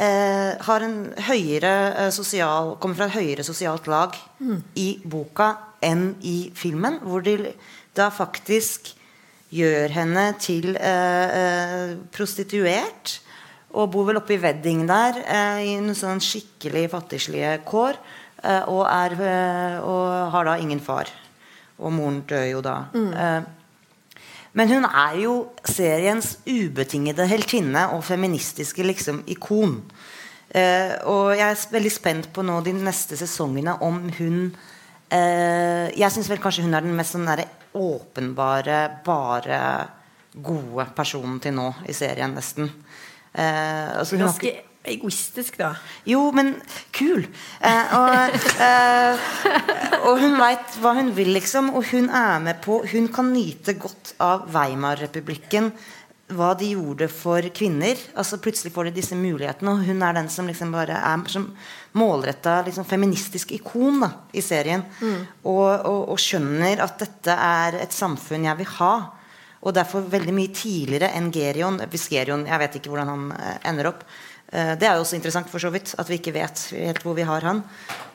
eh, har en høyere eh, sosial Kommer fra et høyere sosialt lag i boka enn i filmen. Hvor de da faktisk gjør henne til eh, eh, prostituert. Og bor vel oppe i Wedding der, eh, i noen sånn skikkelig fattigslige kår. Eh, og, er, eh, og har da ingen far. Og moren dør jo da. Eh, men hun er jo seriens ubetingede heltinne og feministiske liksom, ikon. Og jeg er veldig spent på nå de neste sesongene om hun Jeg syns vel kanskje hun er den mest sånn der, åpenbare, bare gode personen til nå i serien, nesten. Altså, hun har ikke- Ganske egoistisk, da. jo, men kul. Eh, og, eh, og hun veit hva hun vil, liksom. Og hun er med på Hun kan nyte godt av Weimar-republikken. Hva de gjorde for kvinner. Altså Plutselig får de disse mulighetene, og hun er den som liksom bare er som målretta liksom, feministisk ikon da, i serien. Og, og, og skjønner at dette er et samfunn jeg vil ha. Og derfor veldig mye tidligere enn Gerion. Hvis Gerion, Jeg vet ikke hvordan han eh, ender opp. Eh, det er jo også interessant for så vidt at vi ikke vet helt hvor vi har han.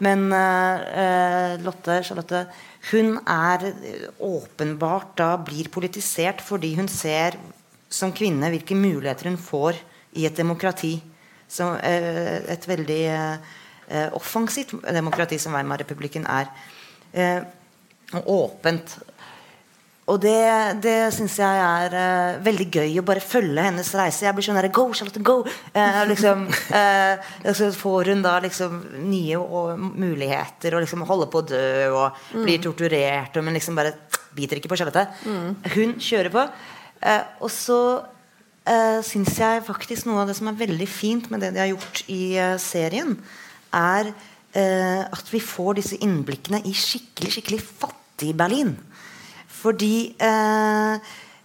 Men eh, Lotte Charlotte hun er åpenbart da blir politisert fordi hun ser som kvinne hvilke muligheter hun får i et demokrati. Som, uh, et veldig eh, offensivt demokrati som Weimar-republikken er. Og åpent. Og det, det syns jeg er uh, veldig gøy å bare følge hennes reise. Jeg blir sånn Go, Charlotte, go! Uh, liksom, eh, så får hun da liksom nye og, muligheter og liksom holder på å dø og blir torturert, og, men liksom bare biter ikke på Charlotte. Hun kjører på. Og så uh, syns jeg faktisk noe av det som er veldig fint med det de har gjort i serien, er at vi får disse innblikkene i skikkelig, skikkelig fattig Berlin. Fordi eh,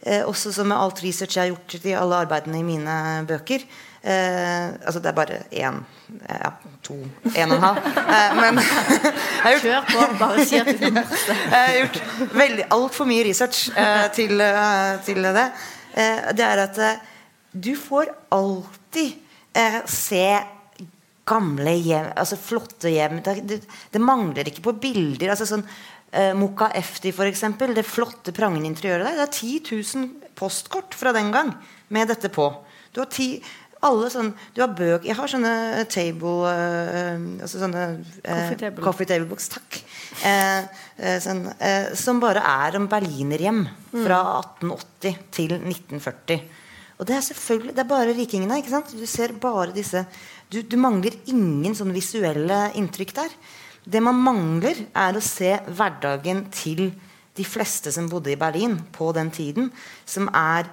eh, også som med alt research jeg har gjort i alle arbeidene i mine bøker eh, Altså det er bare én ja, to En og en halv. Eh, men gjort, Kjør på, bare si at du kan jeg har gjort veldig altfor mye research eh, til, eh, til det. Eh, det er at eh, du får alltid eh, se gamle hjem, altså flotte hjem. Det, det, det mangler ikke på bilder. altså sånn eh, Moka Efti, for eksempel, det flotte, prangende interiøret der. Det er 10 000 postkort fra den gang med dette på. Du har ti, alle sånn, du har bøk, Jeg har sånne table eh, altså sånne eh, Coffee table. books. Takk. Eh, eh, sånn, eh, som bare er om berlinerhjem fra 1880 til 1940. Og det er selvfølgelig Det er bare rikingene. ikke sant? Du ser bare disse Du, du mangler ingen sånne visuelle inntrykk der. Det man mangler, er å se hverdagen til de fleste som bodde i Berlin på den tiden, som er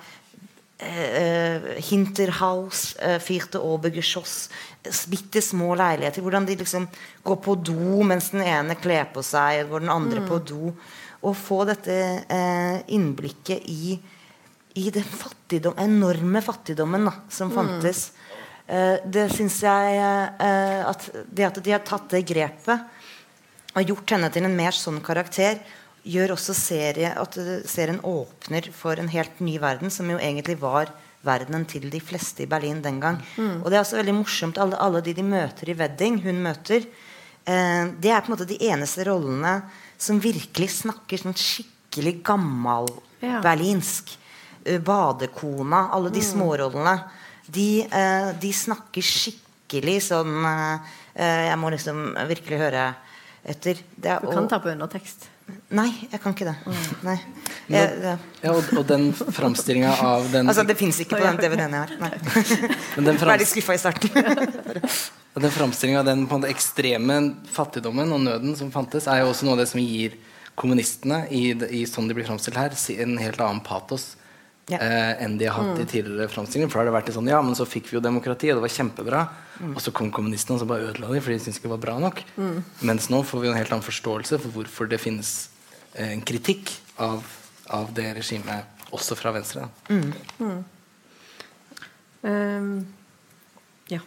eh, Hinterhaus, eh, Firte Obergeschoss, bitte små leiligheter. Hvordan de liksom går på do mens den ene kler på seg, og den andre på do. Å få dette eh, innblikket i, i den fattigdom, enorme fattigdommen da, som fantes. Eh, det syns jeg eh, at Det at de har tatt det grepet og gjort henne til en mer sånn karakter, gjør også serie, at eh, serien åpner for en helt ny verden, som jo egentlig var verdenen til de fleste i Berlin den gang. Og det er også veldig morsomt, alle, alle de de møter i Wedding, hun møter, eh, det er på en måte de eneste rollene som virkelig snakker sånn skikkelig gammal-berlinsk. Ja. Badekona, alle de smårollene. De, eh, de snakker skikkelig sånn eh, eh, Jeg må liksom virkelig høre etter. Det er, Du kan og- ta på undertekst. Nei, jeg kan ikke det. Nei. Jeg, det Ja, og, og den framstillinga av den, altså, det fins ikke på den DVD-en jeg har. Nei. men den, litt skuffa i starten. og den framstillinga av den måte ekstreme fattigdommen og nøden som fantes, er jo også noe av det som gir kommunistene, i, i sånn de blir framstilt her, en helt annen patos. Ja. Eh, enn de har hatt i tidligere framstillinger. For da har det vært sånn Ja, men så fikk vi jo demokrati, og det var kjempebra. Og så kom kommunistene og så bare ødela de, for de syntes ikke det var bra nok. Mens nå får vi en helt annen forståelse for hvorfor det finnes eh, en kritikk av, av det regimet, også fra venstre. Ehm, ja.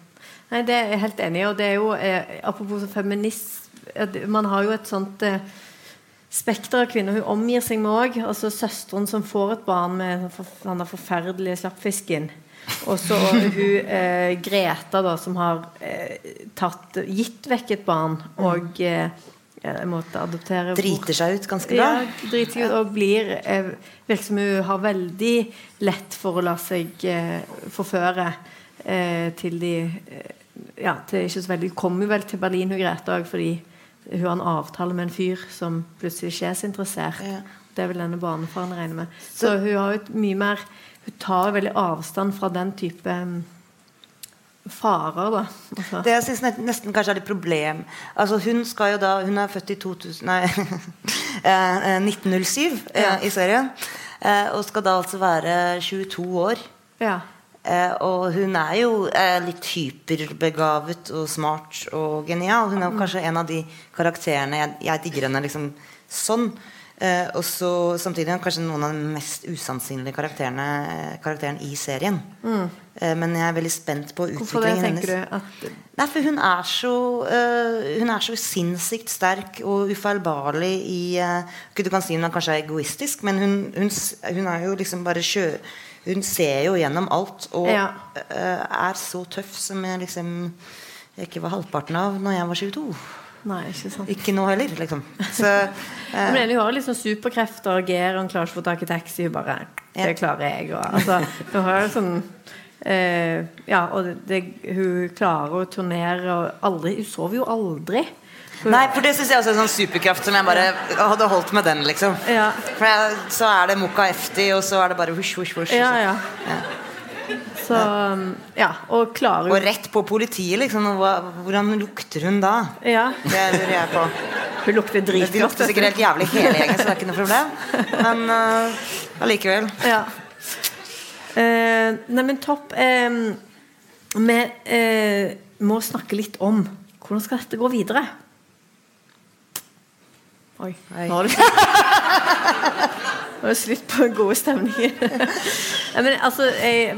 Nei, det er jeg helt enig i. Og det er jo eh, apropos feminist Man har jo et sånt eh, spekter av kvinner hun omgir seg med òg. Altså søsteren som får et barn med den forferdelige slappfisken. Og så hun eh, Greta, da, som har eh, tatt, gitt vekk et barn og eh, jeg måtte adoptere Driter seg ut ganske bra. Ja, driter seg ut og blir eh, Virker som hun har veldig lett for å la seg eh, forføre eh, til de eh, Ja, til ikke så veldig Hun jo vel til Berlin, hun Greta òg, fordi hun har en avtale med en fyr som plutselig ikke er så interessert. Ja. Det vil denne barnefaren regne med. Så, så hun har jo mye mer Hun tar veldig avstand fra den type um, farer, da. Altså. Det jeg syns nesten kanskje er litt problem Altså Hun skal jo da Hun er født i 2000, nei, 1907 eh, eh, ja. i serien. Eh, og skal da altså være 22 år. Ja. Eh, og hun er jo eh, litt hyperbegavet og smart og genial. Hun er kanskje en av de karakterene Jeg, jeg digger henne liksom sånn. Eh, og så samtidig kanskje noen av de mest usannsynlige karakterene Karakteren i serien. Mm. Eh, men jeg er veldig spent på utviklingen hennes. Hvorfor tenker du? At... Nei, for hun er så uh, Hun er så sinnssykt sterk og ufeilbarlig i uh, Du kan si hun er kanskje egoistisk, men hun, hun, hun er jo liksom bare sjø hun ser jo gjennom alt og ja. uh, er så tøff som jeg liksom jeg ikke var halvparten av når jeg var 22. Nei, ikke sant Ikke nå heller, liksom. Så, uh, Men Hun har liksom superkrefter. og gear, hun klarer ikke å få tak i taxi. Hun bare Det klarer jeg. Og, altså, hun har sånn uh, Ja, og det, hun klarer å turnere og aldri Hun sover jo aldri. Nei, for det syns jeg også er en sånn superkraft som jeg bare hadde holdt med den, liksom. Ja. For jeg, så er det Mokka Efti, og så er det bare hush, hush, hush. Ja, ja. ja. Så Ja, og klarer Og rett på politiet, liksom. Hvordan lukter hun da? Ja. Det lurer jeg på. Hun lukter dritgodt. De lukter sikkert helt jævlig hele gjengen, så det er ikke noe problem. Men uh. Ja. Uh, nei, men topp. Uh, vi må snakke litt om hvordan skal dette gå videre. Oi. Nå har du Nå er det slutt på gode stemninger. men altså, jeg,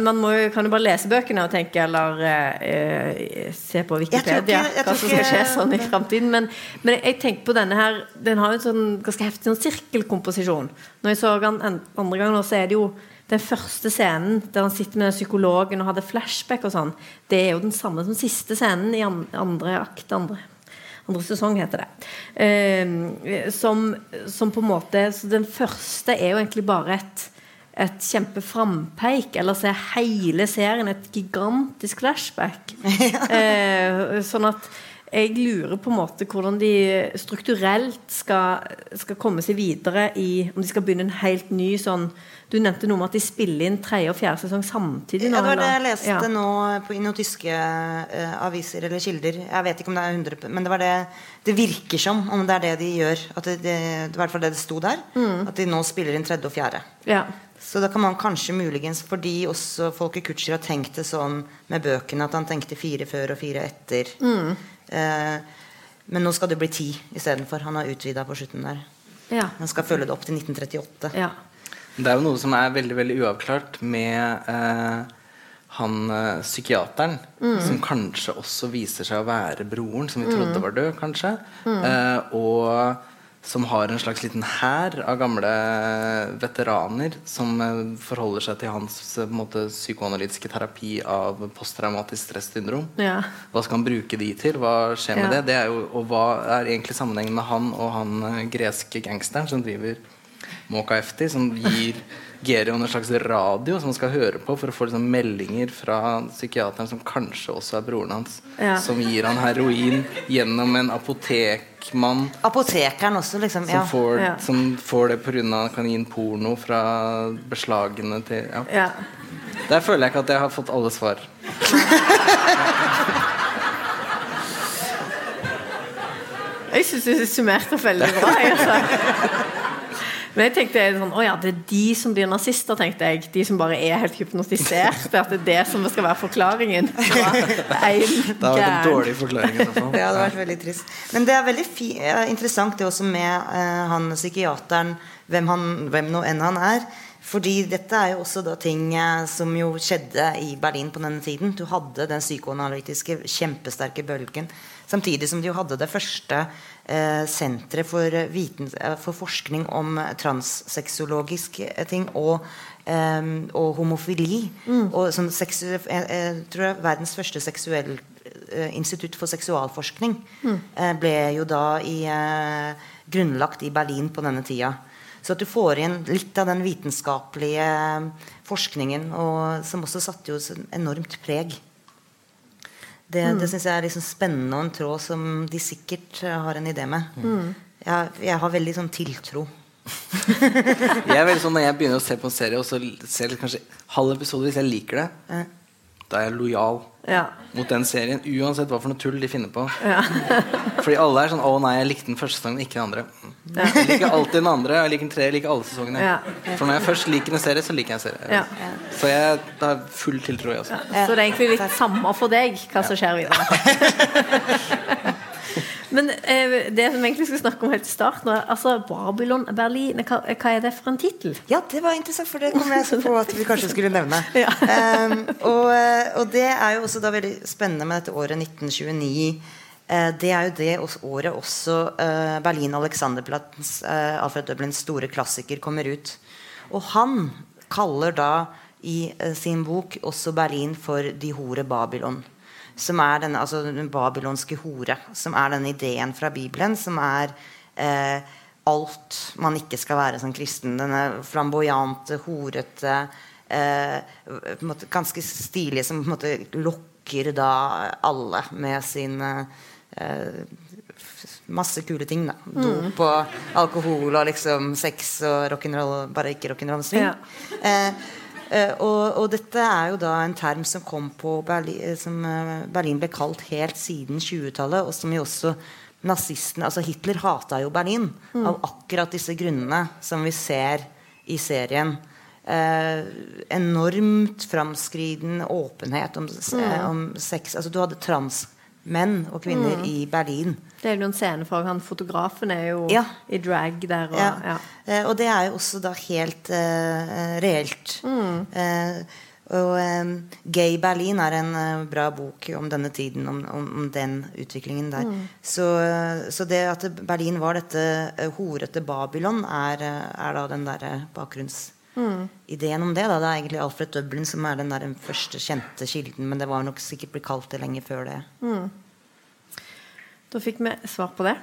man må, kan jo bare lese bøkene og tenke, eller eh, se på Wikipedia ikke, hva som skal skje sånn i framtiden. Men, men, jeg tenker på denne her Den har jo en sånn ganske heftig sånn sirkelkomposisjon. Når jeg så den andre gangen, så er det jo den første scenen der han sitter med psykologen og hadde flashback og sånn, det er jo den samme som siste scenen i andre akt. andre andre sesong, heter det. Eh, som, som, på en måte Så den første er jo egentlig bare et et kjempeframpeik. Ellers er hele serien et gigantisk flashback. eh, sånn at jeg lurer på en måte hvordan de strukturelt skal, skal, komme seg videre i Om de skal begynne en helt ny sånn du nevnte noe om at de spiller inn tredje og fjerde sesong samtidig. Nå, ja, det var det jeg leste ja. nå på, i noen tyske uh, aviser eller kilder. Jeg vet ikke om det er 100 Men det var det det virker som om det er det de gjør. At det, det, det var i hvert fall det det sto der. Mm. At de nå spiller inn tredje og fjerde. Ja. Så da kan man kanskje muligens Fordi også Folke Kutscher har tenkt det sånn med bøkene at han tenkte fire før og fire etter. Mm. Uh, men nå skal det bli ti istedenfor. Han har utvida på slutten der. Ja. Han skal følge det opp til 1938. Ja. Det er jo noe som er veldig veldig uavklart med eh, han eh, psykiateren, mm. som kanskje også viser seg å være broren, som vi trodde mm. var død, kanskje. Mm. Eh, og som har en slags liten hær av gamle veteraner som eh, forholder seg til hans eh, måte, psykoanalytiske terapi av posttraumatisk stressyndrom. Ja. Hva skal han bruke de til? Hva skjer med ja. det? det jo, og hva er egentlig sammenhengen med han og han eh, greske gangsteren som driver Moka Efti, som gir Gerion en slags radio som han skal høre på for å få liksom meldinger fra psykiateren, som kanskje også er broren hans, ja. som gir han heroin gjennom en apotekmann. Apotekeren også, liksom. Ja. Som, får, ja. som får det pga. kan gi en porno fra beslagene til ja. Der føler jeg ikke at jeg har fått alle svar. jeg syns du summerte veldig bra. Jeg, altså. Men jeg tenkte sånn, å ja, det er de som blir nazister, tenkte jeg. De som bare er helt hypnotisert. At det er det som skal være forklaringen. Det har vært en dårlig forklaring. ja, det har vært veldig trist. Men det er veldig interessant det også med uh, han psykiateren, hvem, han, hvem nå enn han er. Fordi dette er jo også da ting eh, som jo skjedde i Berlin på denne tiden. Du hadde den psykoanalytiske, kjempesterke bølgen. Samtidig som de jo hadde det første eh, senteret for, eh, for forskning om transseksuologiske ting og, eh, og homofili. Og sånn seksu, jeg, jeg tror er verdens første seksuell eh, institutt for seksualforskning mm. ble jo da i, eh, grunnlagt i Berlin på denne tida. Så at du får inn litt av den vitenskapelige forskningen, og, som også satte jo et enormt preg. Det, Mm. det syns jeg er liksom spennende og en tråd som de sikkert eh, har en idé med. Jeg, jeg har veldig sånn tiltro. Jeg er veldig sånn Når jeg begynner å se på en serie, og så ser jeg kanskje halv episode hvis jeg liker det, da er jeg lojal Ja. mot den serien. Uansett hva for noe tull de finner på. Fordi alle er sånn 'Å nei, jeg likte den første sesongen, ikke den andre'. Jeg liker alltid den andre. Jeg liker den tredje, jeg liker alle sesongene. Ja. For når jeg først liker en serie, så liker jeg en serie. Ja. Så jeg har full tiltro, jeg også. Så det er egentlig litt samme for deg hva som skjer videre. Men eh, det som vi egentlig skulle snakke om helt i starten, altså Babylon Berlin, hva, hva er det for en tittel? Ja, det var interessant, for det kom jeg så på at vi kanskje skulle nevne. Ja. um, og, eh, og det er jo også da veldig spennende med dette året 1929. Eh, det er jo det året også eh, Berlin Alexanderplattens uh, Alfred Dublins store klassiker kommer ut. Og han kaller da i sin bok også Berlin for de hore Babylon. Som er denne, altså den babylonske hore. Som er denne ideen fra Bibelen som er eh, alt man ikke skal være som kristen. Denne flamboyante, horete, eh, måte ganske stilige som på en måte lokker da alle med sin eh, Masse kule ting, da. Dop og alkohol og liksom sex og rock'n'roll. Bare ikke rock'n'roll-sving. Ja. Eh, og, og dette er jo da en term som kom på Berlin, eh, som eh, Berlin ble kalt helt siden 20-tallet, og som jo også nazistene Altså Hitler hata jo Berlin av akkurat disse grunnene som vi ser i serien. Eh, enormt framskriden åpenhet om, om sex. Altså Du hadde transmenn og kvinner i Berlin. Det er jo noen scener for han fotografen er jo Ja. i drag der. Og, Ja. ja. Eh, og det er jo også da helt eh, reelt. Eh, og eh, Gay Berlin er en eh, bra bok om denne tiden, om, om, om den utviklingen der. Så, eh, så det at Berlin var dette horete Babylon, er, er da den derre bakgrunnsideen om det. Da. Det er egentlig Alfred Dublin som er den der den første kjente kilden, men det var nok sikkert blitt kalt det lenge før det. Da fikk vi svar på det.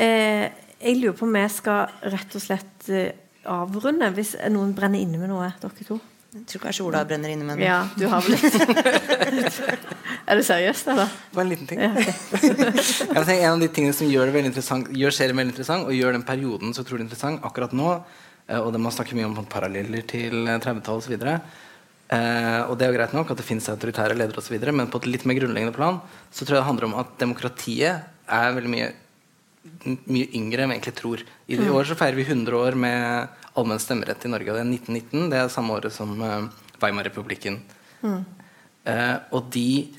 Eh, jeg lurer på om vi skal rett og slett eh, avrunde, hvis noen brenner inne med noe, dere to. Jeg tror kanskje Ola brenner inne med noe. Ja, du har vel litt Er du seriøst, eller? Bare en liten ting. Ja, ok. Jeg tenker En av de tingene som gjør, det veldig interessant, gjør serien veldig interessant, og gjør den perioden så utrolig interessant akkurat nå, og det man snakker mye om sånn paralleller til eh, 30-tallet osv. Uh, og det er jo greit nok at det finnes autoritære ledere osv., men på et litt mer grunnleggende plan så tror jeg det handler om at demokratiet er veldig mye mye yngre enn vi egentlig tror. I det år så feirer vi 100 år med allmenn stemmerett i Norge. og Det er 1919. Det er samme året som uh, Weimar-republikken. Eh, og de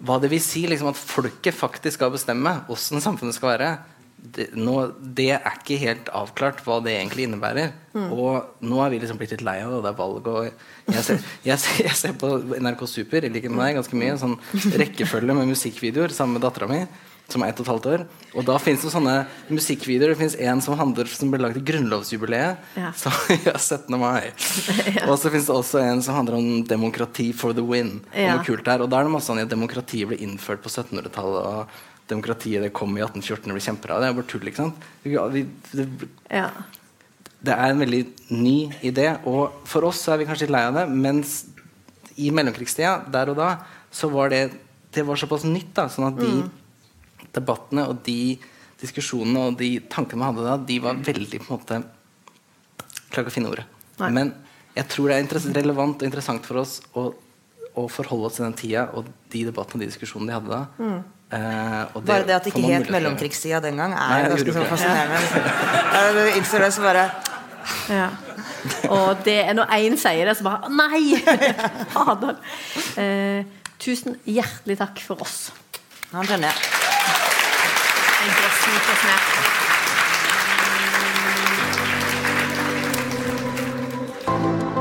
Hva det vil si liksom, at folket faktisk skal bestemme åssen samfunnet skal være, det, nå, det er ikke helt avklart hva det egentlig innebærer. Og nå er vi liksom blitt litt lei av det, og det er valg. Og jeg, ser, jeg, ser, jeg ser på NRK Super i likhet med deg ganske mye. Sånn rekkefølge med musikkvideoer sammen med dattera mi som er ett og et halvt år. Og da fins det sånne musikkvideoer. Det fins en som handler Som ble lagd i grunnlovsjubileet. Ja. Så, ja, 17. mai. Og så fins det også en som handler om demokrati for the win. Og noe kult der. Og da er det masse sånn at demokratiet ble innført på 1700-tallet. Demokratiet det kom i 1814 og ble kjempebra. Det er bare tull, ikke sant? Vi, det, Ja. det er en veldig ny idé, og for oss så er vi kanskje litt lei av det, mens i mellomkrigstida, der og da, så var det det var såpass nytt. da, sånn at de debattene og de diskusjonene og de tankene man hadde da, de var veldig på en måte Klarer ikke å finne ordet. Nei. Men jeg tror det er relevant og interessant for oss å, å forholde oss til den tida og de debattene og de diskusjonene de hadde da. Eh, og Bare det at det ikke het mellomkrigstida den gang, er Nei, ganske sånn fascinerende. Ja, du innser det, så bare Ja. Og det er når én sier det, så bare Nei! Fader. Eh, tusen hjertelig takk for oss. Han skjønner jeg.